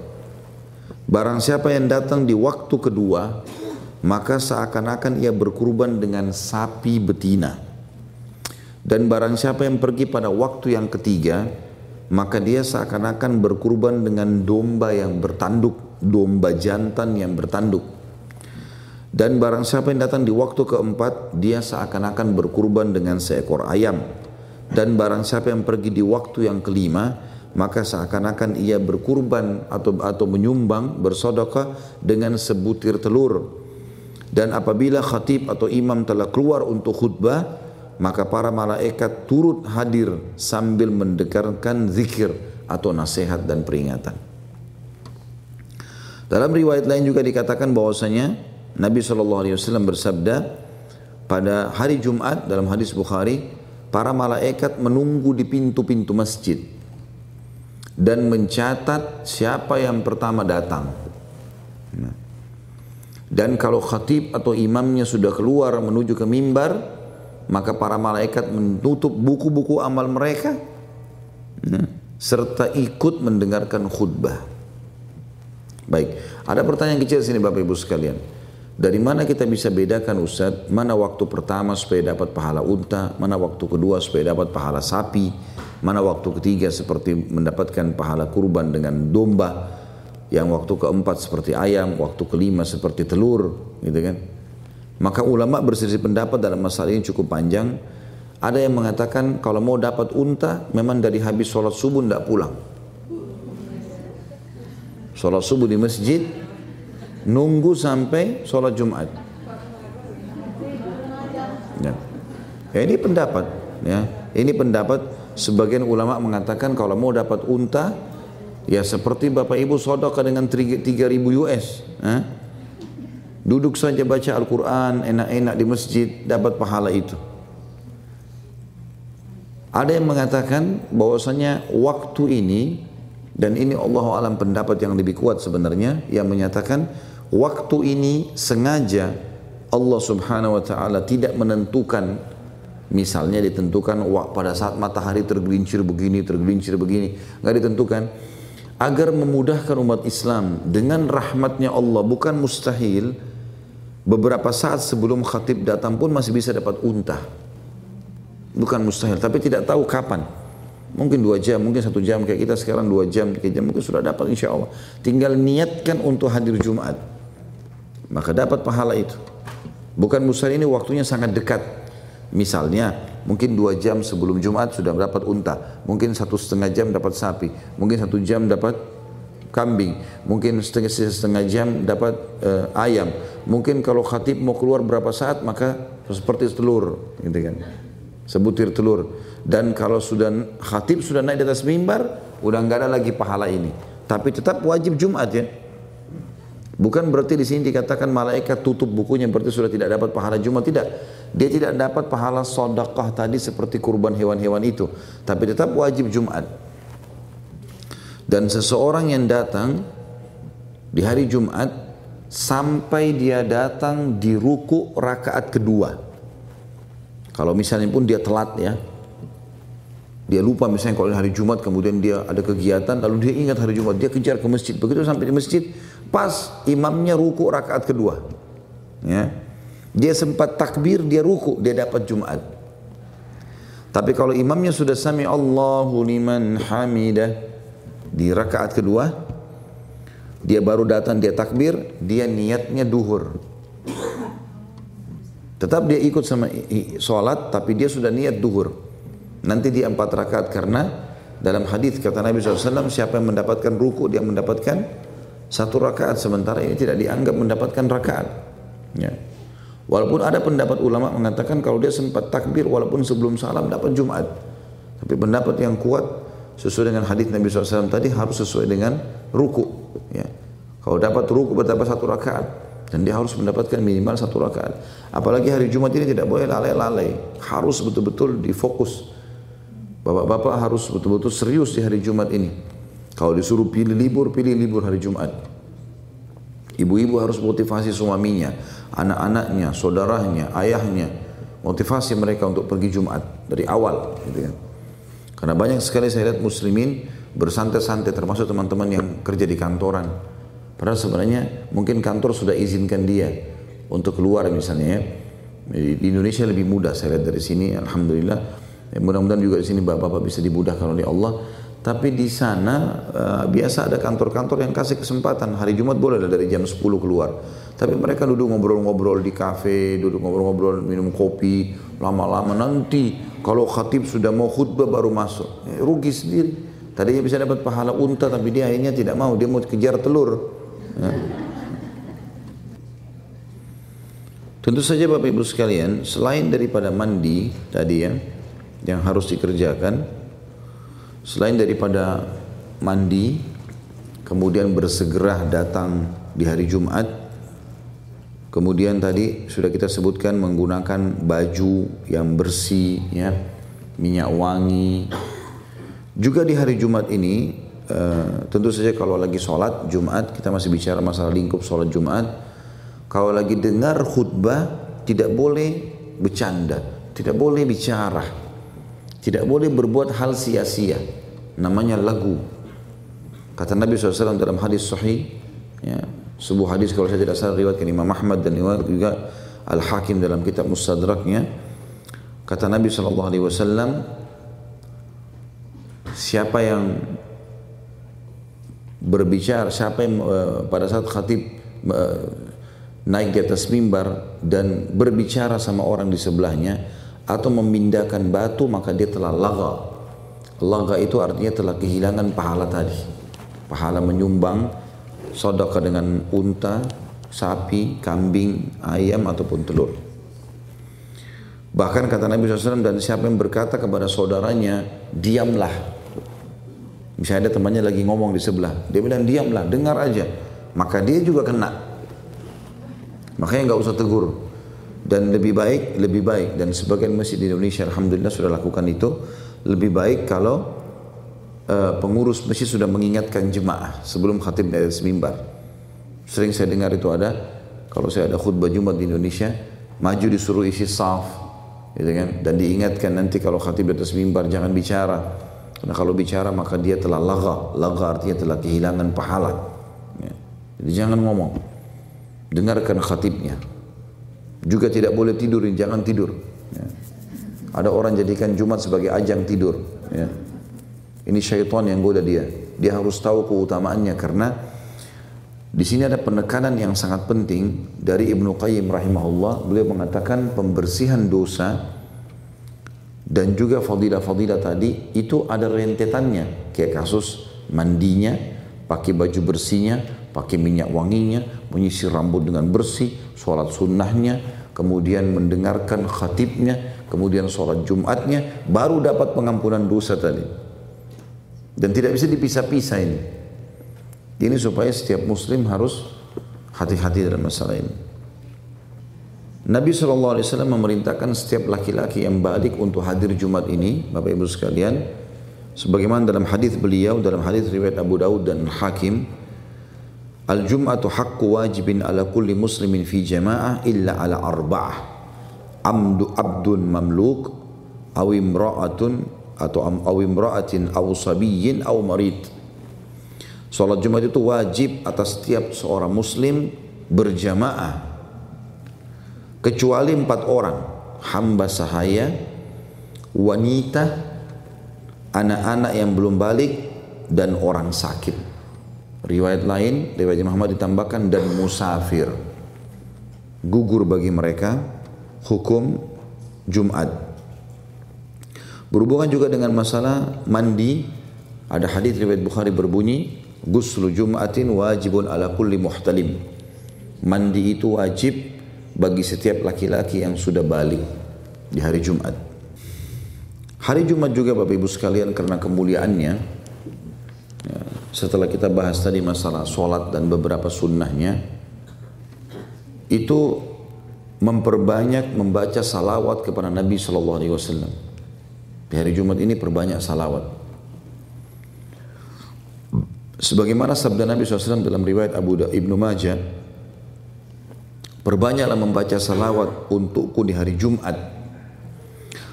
Barang siapa yang datang di waktu kedua, maka seakan-akan ia berkurban dengan sapi betina. Dan barang siapa yang pergi pada waktu yang ketiga, maka dia seakan-akan berkurban dengan domba yang bertanduk, domba jantan yang bertanduk. Dan barang siapa yang datang di waktu keempat, dia seakan-akan berkurban dengan seekor ayam. Dan barang siapa yang pergi di waktu yang kelima maka seakan-akan ia berkurban atau atau menyumbang bersodokah dengan sebutir telur. Dan apabila khatib atau imam telah keluar untuk khutbah maka para malaikat turut hadir sambil mendengarkan zikir atau nasihat dan peringatan dalam riwayat lain juga dikatakan bahwasanya Nabi SAW bersabda pada hari Jumat dalam hadis Bukhari para malaikat menunggu di pintu-pintu masjid dan mencatat siapa yang pertama datang. Nah. Dan kalau khatib atau imamnya sudah keluar menuju ke mimbar, maka para malaikat menutup buku-buku amal mereka nah, serta ikut mendengarkan khutbah. Baik, ada pertanyaan kecil sini Bapak Ibu sekalian. Dari mana kita bisa bedakan Ustaz, mana waktu pertama supaya dapat pahala unta, mana waktu kedua supaya dapat pahala sapi, mana waktu ketiga seperti mendapatkan pahala kurban dengan domba, yang waktu keempat seperti ayam, waktu kelima seperti telur, gitu kan. Maka ulama berselisih pendapat dalam masalah ini cukup panjang. Ada yang mengatakan kalau mau dapat unta, memang dari habis sholat subuh tidak pulang. Sholat subuh di masjid, nunggu sampai sholat Jumat. Ya. ya ini pendapat, ya ini pendapat sebagian ulama mengatakan kalau mau dapat unta Ya seperti Bapak Ibu sodokah dengan 3000 US. Eh? Duduk saja baca Al-Quran, enak-enak di masjid, dapat pahala itu. Ada yang mengatakan bahwasanya waktu ini dan ini Allah alam pendapat yang lebih kuat sebenarnya yang menyatakan waktu ini sengaja Allah Subhanahu wa taala tidak menentukan misalnya ditentukan pada saat matahari tergelincir begini, tergelincir begini, nggak ditentukan. Agar memudahkan umat Islam dengan rahmatnya Allah bukan mustahil beberapa saat sebelum khatib datang pun masih bisa dapat unta. Bukan mustahil tapi tidak tahu kapan mungkin dua jam mungkin satu jam. Kayak kita sekarang dua jam tiga jam mungkin sudah dapat insya Allah. Tinggal niatkan untuk hadir Jumat. Maka dapat pahala itu. Bukan mustahil ini waktunya sangat dekat. Misalnya mungkin dua jam sebelum Jumat sudah dapat unta. Mungkin satu setengah jam dapat sapi. Mungkin satu jam dapat kambing, mungkin setengah setengah jam dapat uh, ayam. Mungkin kalau khatib mau keluar berapa saat maka seperti telur, gitu kan. Sebutir telur. Dan kalau sudah khatib sudah naik di atas mimbar, udah nggak ada lagi pahala ini. Tapi tetap wajib Jumat ya. Bukan berarti di sini dikatakan malaikat tutup bukunya berarti sudah tidak dapat pahala Jumat tidak. Dia tidak dapat pahala sodakah tadi seperti kurban hewan-hewan itu. Tapi tetap wajib Jumat. Dan seseorang yang datang di hari Jumat sampai dia datang di ruku rakaat kedua. Kalau misalnya pun dia telat ya, dia lupa misalnya kalau hari Jumat kemudian dia ada kegiatan lalu dia ingat hari Jumat dia kejar ke masjid. Begitu sampai di masjid pas imamnya ruku rakaat kedua ya. Dia sempat takbir dia ruku dia dapat Jumat. Tapi kalau imamnya sudah sami Allahu liman hamidah di rakaat kedua dia baru datang dia takbir dia niatnya duhur tetap dia ikut sama sholat tapi dia sudah niat duhur nanti di empat rakaat karena dalam hadis kata Nabi SAW siapa yang mendapatkan ruku dia mendapatkan satu rakaat sementara ini tidak dianggap mendapatkan rakaat ya. walaupun ada pendapat ulama mengatakan kalau dia sempat takbir walaupun sebelum salam dapat Jumat tapi pendapat yang kuat sesuai dengan hadis Nabi SAW tadi harus sesuai dengan ruku. Ya. Kalau dapat ruku bertambah satu rakaat dan dia harus mendapatkan minimal satu rakaat. Apalagi hari Jumat ini tidak boleh lalai-lalai, harus betul-betul difokus. Bapak-bapak harus betul-betul serius di hari Jumat ini. Kalau disuruh pilih libur, pilih libur hari Jumat. Ibu-ibu harus motivasi suaminya, anak-anaknya, saudaranya, ayahnya, motivasi mereka untuk pergi Jumat dari awal, gitu kan. Karena banyak sekali saya lihat muslimin bersantai-santai termasuk teman-teman yang kerja di kantoran. Padahal sebenarnya mungkin kantor sudah izinkan dia untuk keluar misalnya ya. Di Indonesia lebih mudah saya lihat dari sini Alhamdulillah. Ya, mudah-mudahan juga di sini bapak-bapak bisa dimudahkan oleh Allah. Tapi di sana uh, biasa ada kantor-kantor yang kasih kesempatan hari Jumat boleh dari jam 10 keluar. Tapi mereka duduk ngobrol-ngobrol di kafe, duduk ngobrol-ngobrol minum kopi, lama-lama nanti kalau khatib sudah mau khutbah baru masuk. Eh, rugi sendiri. Tadinya bisa dapat pahala unta tapi dia akhirnya tidak mau, dia mau kejar telur. Ya. Tentu saja Bapak Ibu sekalian, selain daripada mandi tadi ya, yang harus dikerjakan, selain daripada mandi, kemudian bersegera datang di hari Jumat, Kemudian tadi sudah kita sebutkan menggunakan baju yang bersih, ya, minyak wangi. Juga di hari Jumat ini, uh, tentu saja kalau lagi sholat Jumat, kita masih bicara masalah lingkup sholat Jumat. Kalau lagi dengar khutbah, tidak boleh bercanda, tidak boleh bicara, tidak boleh berbuat hal sia-sia. Namanya lagu. Kata Nabi SAW dalam hadis sahih, ya, sebuah hadis kalau saya tidak salah riwayatkan Imam Ahmad dan juga Al Hakim dalam kitab Mustadraknya kata Nabi Wasallam siapa yang berbicara siapa yang uh, pada saat khatib uh, naik di atas mimbar dan berbicara sama orang di sebelahnya atau memindahkan batu maka dia telah laga laga itu artinya telah kehilangan pahala tadi pahala menyumbang sodokah dengan unta, sapi, kambing, ayam ataupun telur. Bahkan kata Nabi SAW dan siapa yang berkata kepada saudaranya, diamlah. Misalnya ada temannya lagi ngomong di sebelah, dia bilang diamlah, dengar aja. Maka dia juga kena. Makanya nggak usah tegur. Dan lebih baik, lebih baik. Dan sebagian masjid di Indonesia, Alhamdulillah sudah lakukan itu. Lebih baik kalau uh, pengurus masjid sudah mengingatkan jemaah sebelum khatib dari mimbar. Sering saya dengar itu ada, kalau saya ada khutbah Jumat di Indonesia, maju disuruh isi saf, gitu kan? Dan diingatkan nanti kalau khatib di atas mimbar jangan bicara. Karena kalau bicara maka dia telah laga, laga artinya telah kehilangan pahala. Ya. Jadi jangan ngomong, dengarkan khatibnya. Juga tidak boleh tidur, jangan tidur. Ya. Ada orang jadikan Jumat sebagai ajang tidur. Ya. Ini syaitan yang goda dia. Dia harus tahu keutamaannya karena di sini ada penekanan yang sangat penting dari Ibnu Qayyim rahimahullah. Beliau mengatakan pembersihan dosa dan juga fadilah-fadilah tadi itu ada rentetannya. Kayak kasus mandinya pakai baju bersihnya pakai minyak wanginya menyisir rambut dengan bersih sholat sunnahnya kemudian mendengarkan khatibnya kemudian sholat jumatnya baru dapat pengampunan dosa tadi. Dan tidak bisa dipisah-pisah ini. Ini supaya setiap muslim harus hati-hati dalam masalah ini Nabi SAW memerintahkan setiap laki-laki yang balik untuk hadir Jumat ini, Bapak Ibu sekalian, sebagaimana dalam hadis beliau, dalam hadis riwayat Abu Daud dan Hakim, Al-Jum'atu haqqu wajibin ala kulli muslimin fi jama'ah illa ala arba'ah. Amdu abdun mamluk, aw imra'atun atau aw imra'atin aw sabiyyin aw marid. Salat Jumat itu wajib atas setiap seorang muslim berjamaah kecuali empat orang. Hamba sahaya wanita anak-anak yang belum balik dan orang sakit. Riwayat lain riwayat Muhammad ditambahkan dan musafir. Gugur bagi mereka hukum Jumat. Berhubungan juga dengan masalah mandi. Ada hadis riwayat Bukhari berbunyi guslu Jumatin wajibun ala kulli muhtalim. Mandi itu wajib bagi setiap laki-laki yang sudah balik di hari Jumat. Hari Jumat juga Bapak Ibu sekalian karena kemuliaannya, ya, setelah kita bahas tadi masalah sholat dan beberapa sunnahnya, itu memperbanyak membaca salawat kepada Nabi Shallallahu Alaihi Wasallam. Di hari Jumat ini perbanyak salawat. Sebagaimana sabda Nabi SAW dalam riwayat Abu da Ibnu Majah, Perbanyaklah membaca salawat untukku di hari Jumat.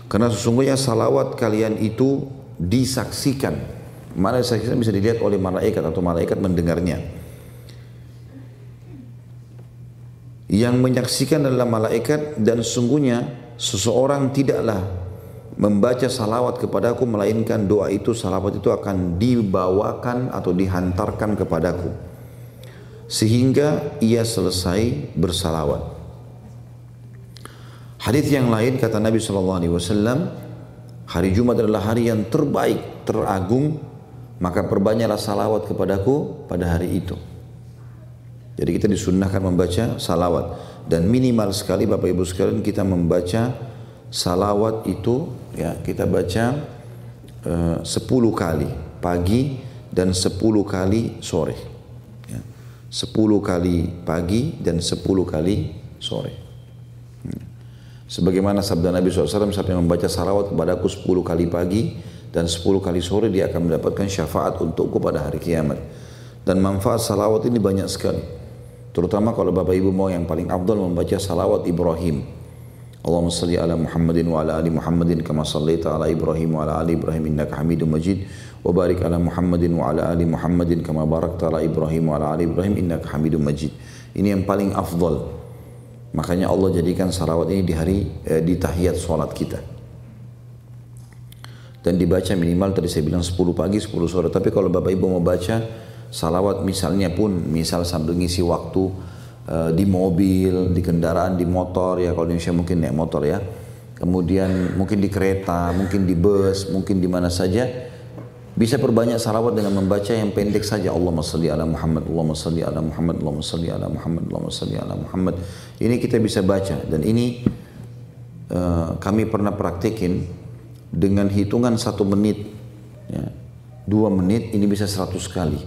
Karena sesungguhnya salawat kalian itu disaksikan. Mana disaksikan bisa dilihat oleh malaikat atau malaikat mendengarnya. Yang menyaksikan adalah malaikat dan sesungguhnya seseorang tidaklah membaca salawat kepadaku melainkan doa itu salawat itu akan dibawakan atau dihantarkan kepadaku sehingga ia selesai bersalawat. Hadis yang lain kata Nabi Shallallahu Alaihi Wasallam, hari Jumat adalah hari yang terbaik, teragung, maka perbanyaklah salawat kepadaku pada hari itu. Jadi kita disunnahkan membaca salawat dan minimal sekali Bapak Ibu sekalian kita membaca salawat itu ya kita baca uh, eh, 10 kali pagi dan 10 kali sore. Sepuluh kali pagi dan sepuluh kali sore. Hmm. Sebagaimana sabda Nabi SAW, siapa yang membaca salawat kepadaku sepuluh kali pagi dan sepuluh kali sore, dia akan mendapatkan syafaat untukku pada hari kiamat. Dan manfaat salawat ini banyak sekali. Terutama kalau Bapak Ibu mau yang paling abdul membaca salawat Ibrahim. Allahumma salli ala Muhammadin wa ala ali Muhammadin kama sallaita ala Ibrahim wa ala ali Ibrahim innaka Hamidum Majid. وبارك على محمد وعلى آل محمد كما باركت على إبراهيم وعلى آل إبراهيم إنك حميد مجيد ini yang paling afdal makanya Allah jadikan salawat ini di hari eh, di tahiyat sholat kita dan dibaca minimal tadi saya bilang 10 pagi 10 sore tapi kalau Bapak Ibu mau baca salawat misalnya pun misal sambil ngisi waktu eh, di mobil di kendaraan di motor ya kalau di Indonesia mungkin naik motor ya kemudian mungkin di kereta mungkin di bus mungkin di mana saja bisa perbanyak salawat dengan membaca yang pendek saja Allahumma salli ala Muhammad, Allahumma salli ala Muhammad, Allahumma salli ala Muhammad, Allahumma salli ala Muhammad. Ini kita bisa baca dan ini uh, kami pernah praktekin dengan hitungan satu menit. Ya. dua menit ini bisa seratus kali.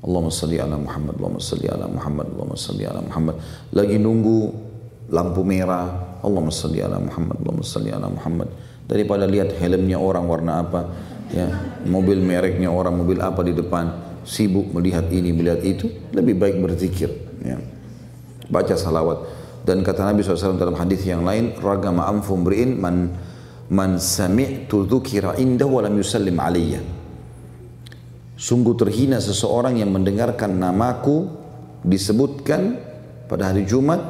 Allahumma salli ala Muhammad, Allahumma salli ala Muhammad, Allahumma salli ala Muhammad. Lagi nunggu lampu merah, Allahumma salli ala Muhammad, Allahumma salli ala Muhammad. Daripada lihat helmnya orang warna apa, ya, mobil mereknya orang, mobil apa di depan, sibuk melihat ini, melihat itu, lebih baik berzikir. Ya. Baca salawat. Dan kata Nabi SAW dalam hadis yang lain, ragama amfum bri'in man man sami'tu dzukira inda wa lam yusallim alayya. Sungguh terhina seseorang yang mendengarkan namaku disebutkan pada hari Jumat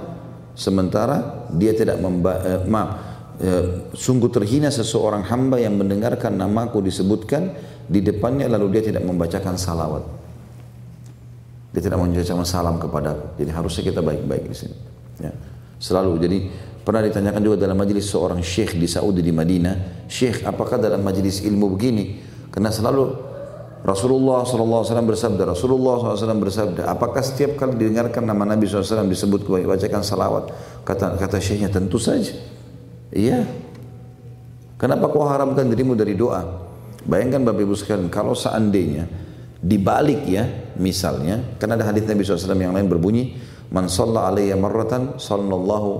sementara dia tidak eh, maaf eh, sungguh terhina seseorang hamba yang mendengarkan namaku disebutkan di depannya lalu dia tidak membacakan salawat. Dia tidak mengucapkan salam kepada Jadi harusnya kita baik-baik di sini. Ya. Selalu. Jadi pernah ditanyakan juga dalam majelis seorang syekh di Saudi di Madinah, syekh apakah dalam majelis ilmu begini? Karena selalu Rasulullah SAW bersabda, Rasulullah SAW bersabda, apakah setiap kali didengarkan nama Nabi SAW disebut bacakan salawat? Kata kata syekhnya tentu saja. Iya. Kenapa kau haramkan dirimu dari doa? Bayangkan Bapak Ibu sekalian, kalau seandainya dibalik ya, misalnya, karena ada hadis Nabi SAW yang lain berbunyi, Man salla alaiya marratan sallallahu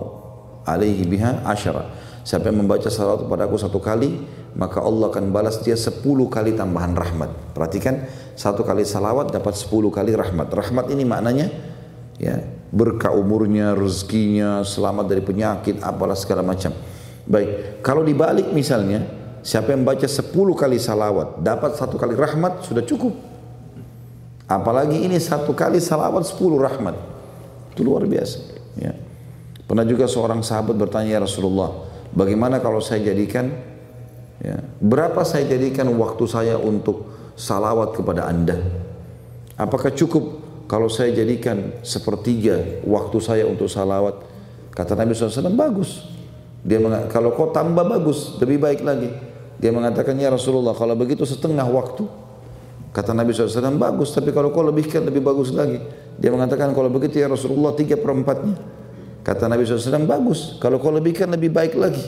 alaihi biha asyara. Siapa yang membaca salawat kepada aku satu kali, maka Allah akan balas dia sepuluh kali tambahan rahmat. Perhatikan, satu kali salawat dapat sepuluh kali rahmat. Rahmat ini maknanya ya berkah umurnya, rezekinya, selamat dari penyakit, apalah segala macam. Baik, kalau dibalik misalnya, siapa yang baca sepuluh kali salawat, dapat satu kali rahmat, sudah cukup. Apalagi ini satu kali salawat sepuluh rahmat. Itu luar biasa. Ya. Pernah juga seorang sahabat bertanya ya Rasulullah, bagaimana kalau saya jadikan, ya, berapa saya jadikan waktu saya untuk salawat kepada anda? Apakah cukup kalau saya jadikan sepertiga waktu saya untuk salawat? Kata Nabi SAW, bagus. Dia kalau kau tambah bagus, lebih baik lagi. Dia mengatakan, ya Rasulullah, kalau begitu setengah waktu. Kata Nabi SAW, bagus, tapi kalau kau lebihkan lebih bagus lagi. Dia mengatakan kalau begitu ya Rasulullah tiga perempatnya. Kata Nabi SAW bagus. Kalau kau lebihkan lebih baik lagi.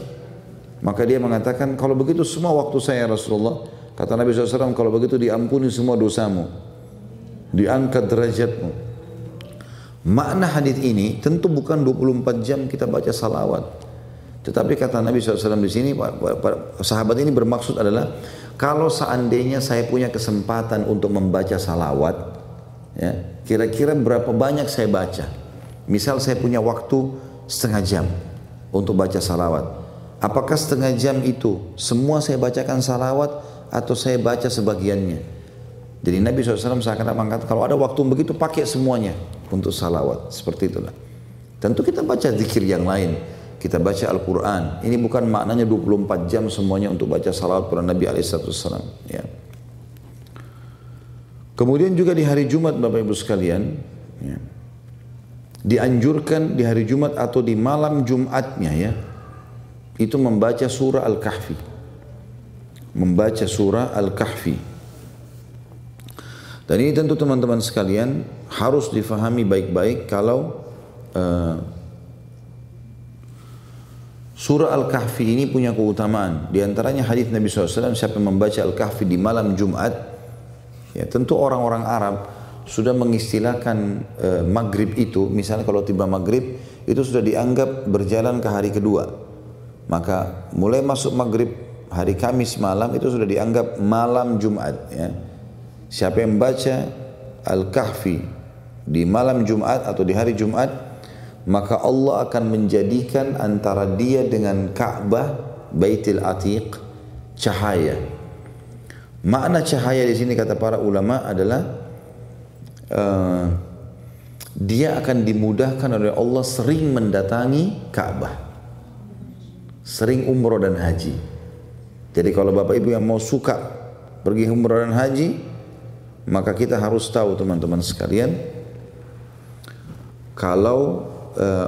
Maka dia mengatakan kalau begitu semua waktu saya ya Rasulullah. Kata Nabi SAW kalau begitu diampuni semua dosamu. Diangkat derajatmu. Makna hadis ini tentu bukan 24 jam kita baca salawat. Tetapi kata Nabi SAW di sini, sahabat ini bermaksud adalah kalau seandainya saya punya kesempatan untuk membaca salawat, ya, Kira-kira berapa banyak saya baca? Misal saya punya waktu setengah jam untuk baca salawat. Apakah setengah jam itu semua saya bacakan salawat atau saya baca sebagiannya? Jadi Nabi SAW seakan mengatakan kalau ada waktu begitu pakai semuanya untuk salawat. Seperti itulah. Tentu kita baca zikir yang lain. Kita baca Al-Quran. Ini bukan maknanya 24 jam semuanya untuk baca salawat pada Nabi SAW. Ya. Kemudian juga di hari Jumat Bapak Ibu sekalian, ya, dianjurkan di hari Jumat atau di malam Jumatnya ya, itu membaca surah Al-Kahfi. Membaca surah Al-Kahfi. Dan ini tentu teman-teman sekalian harus difahami baik-baik kalau uh, surah Al-Kahfi ini punya keutamaan. Di antaranya hadis Nabi SAW siapa membaca Al-Kahfi di malam Jumat Ya, tentu orang-orang Arab sudah mengistilahkan e, maghrib itu, misalnya kalau tiba maghrib itu sudah dianggap berjalan ke hari kedua. Maka mulai masuk maghrib hari Kamis malam itu sudah dianggap malam Jumat. Ya. Siapa yang baca Al-Kahfi di malam Jumat atau di hari Jumat, maka Allah akan menjadikan antara dia dengan Ka'bah, Baitul Atiq, cahaya Makna cahaya di sini kata para ulama adalah uh, dia akan dimudahkan oleh Allah sering mendatangi Ka'bah. Sering umroh dan haji. Jadi kalau Bapak Ibu yang mau suka pergi umroh dan haji, maka kita harus tahu teman-teman sekalian kalau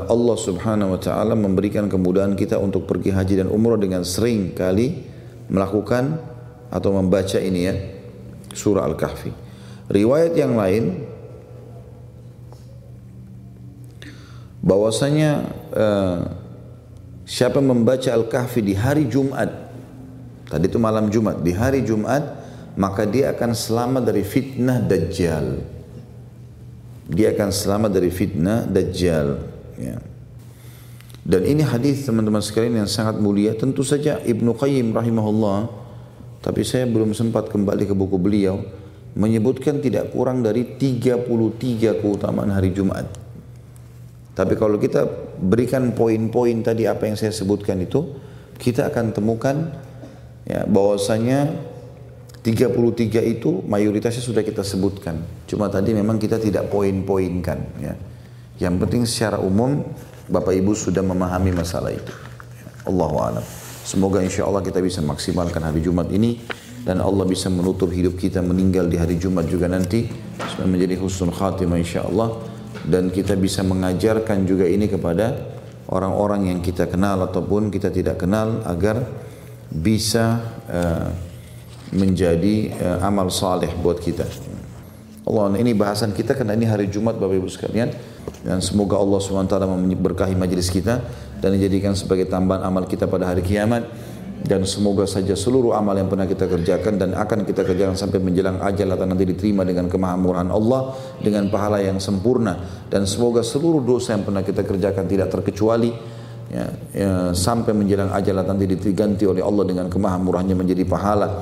Allah Subhanahu wa taala memberikan kemudahan kita untuk pergi haji dan umroh dengan sering kali melakukan atau membaca ini ya surah Al-Kahfi. Riwayat yang lain bahwasanya uh, siapa membaca Al-Kahfi di hari Jumat tadi itu malam Jumat di hari Jumat maka dia akan selamat dari fitnah dajjal. Dia akan selamat dari fitnah dajjal. Ya. Dan ini hadis teman-teman sekalian yang sangat mulia. Tentu saja Ibnu Qayyim rahimahullah, tapi saya belum sempat kembali ke buku beliau, menyebutkan tidak kurang dari 33 keutamaan hari Jumat. Tapi kalau kita berikan poin-poin tadi apa yang saya sebutkan itu, kita akan temukan ya bahwasanya 33 itu mayoritasnya sudah kita sebutkan. Cuma tadi memang kita tidak poin-poinkan ya. Yang penting secara umum Bapak Ibu sudah memahami masalah itu. Allahu a'lam. Semoga insya Allah kita bisa maksimalkan hari Jumat ini dan Allah bisa menutup hidup kita meninggal di hari Jumat juga nanti menjadi husnul khatimah insya Allah dan kita bisa mengajarkan juga ini kepada orang-orang yang kita kenal ataupun kita tidak kenal agar bisa uh, menjadi uh, amal saleh buat kita. Allah ini bahasan kita karena ini hari Jumat Bapak Ibu sekalian dan semoga Allah SWT memberkahi majlis kita dan dijadikan sebagai tambahan amal kita pada hari kiamat. Dan semoga saja seluruh amal yang pernah kita kerjakan dan akan kita kerjakan sampai menjelang ajal atau nanti diterima dengan kemahamurahan Allah dengan pahala yang sempurna. Dan semoga seluruh dosa yang pernah kita kerjakan tidak terkecuali ya, ya, sampai menjelang ajal nanti diganti oleh Allah dengan kemahamurahannya menjadi pahala.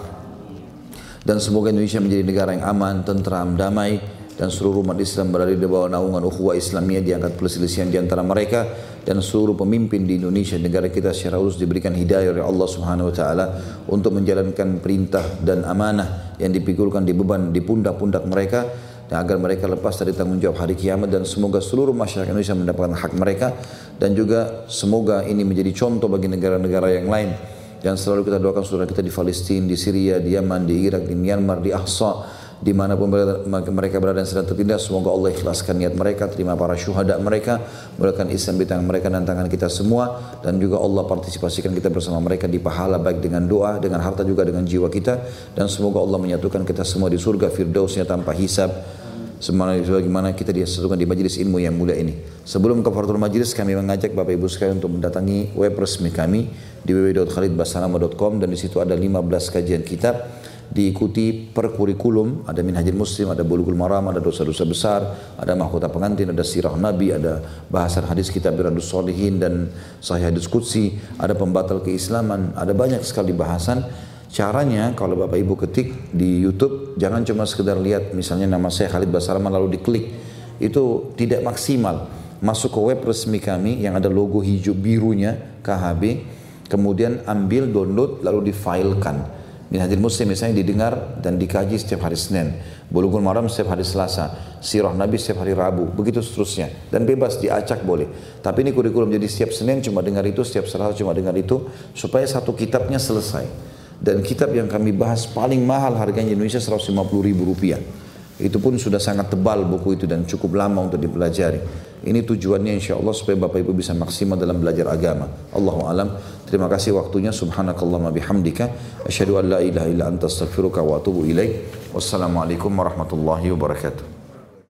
Dan semoga Indonesia menjadi negara yang aman, tentram, damai dan seluruh umat Islam berada di bawah naungan ukhuwah Islamiyah diangkat perselisihan di antara mereka. Dan seluruh pemimpin di Indonesia negara kita secara khusus diberikan hidayah oleh Allah Subhanahu wa taala untuk menjalankan perintah dan amanah yang dipikirkan di beban di pundak-pundak mereka. Dan agar mereka lepas dari tanggung jawab hari kiamat. Dan semoga seluruh masyarakat Indonesia mendapatkan hak mereka. Dan juga semoga ini menjadi contoh bagi negara-negara yang lain. Dan selalu kita doakan saudara kita di Palestina, di Syria, di Yaman, di Irak, di Myanmar, di Ahsa, di mana pun mereka berada dan sedang tertindas semoga Allah ikhlaskan niat mereka terima para syuhada mereka mulakan Islam di tangan mereka dan tangan kita semua dan juga Allah partisipasikan kita bersama mereka di pahala baik dengan doa dengan harta juga dengan jiwa kita dan semoga Allah menyatukan kita semua di surga firdausnya tanpa hisab sebagaimana kita disatukan di majelis ilmu yang mulia ini. Sebelum ke kafaratul majelis kami mengajak Bapak Ibu sekalian untuk mendatangi web resmi kami di www.khalidbasanama.com dan di situ ada 15 kajian kitab diikuti per kurikulum, ada minhajul muslim, ada bulughul maram, ada dosa-dosa besar, ada mahkota pengantin, ada sirah nabi, ada bahasan hadis kitab biradus solihin dan sahih hadis qudsi, ada pembatal keislaman, ada banyak sekali bahasan. Caranya kalau Bapak Ibu ketik di YouTube, jangan cuma sekedar lihat misalnya nama saya Khalid Basarman lalu diklik. Itu tidak maksimal. Masuk ke web resmi kami yang ada logo hijau birunya KHB, kemudian ambil download lalu difilekan Minhajul Muslim misalnya didengar dan dikaji setiap hari Senin. Bulughul Maram setiap hari Selasa. Sirah Nabi setiap hari Rabu. Begitu seterusnya. Dan bebas diacak boleh. Tapi ini kurikulum jadi setiap Senin cuma dengar itu, setiap Selasa cuma dengar itu. Supaya satu kitabnya selesai. Dan kitab yang kami bahas paling mahal harganya Indonesia 150 ribu rupiah. Itu pun sudah sangat tebal buku itu dan cukup lama untuk dipelajari. Ini tujuannya insya Allah supaya Bapak Ibu bisa maksimal dalam belajar agama. Allahu alam. Terima kasih waktunya. Subhanakallahumma bihamdika. Asyhadu an la ilaha illa anta astaghfiruka wa atubu ilaik. Wassalamualaikum warahmatullahi wabarakatuh.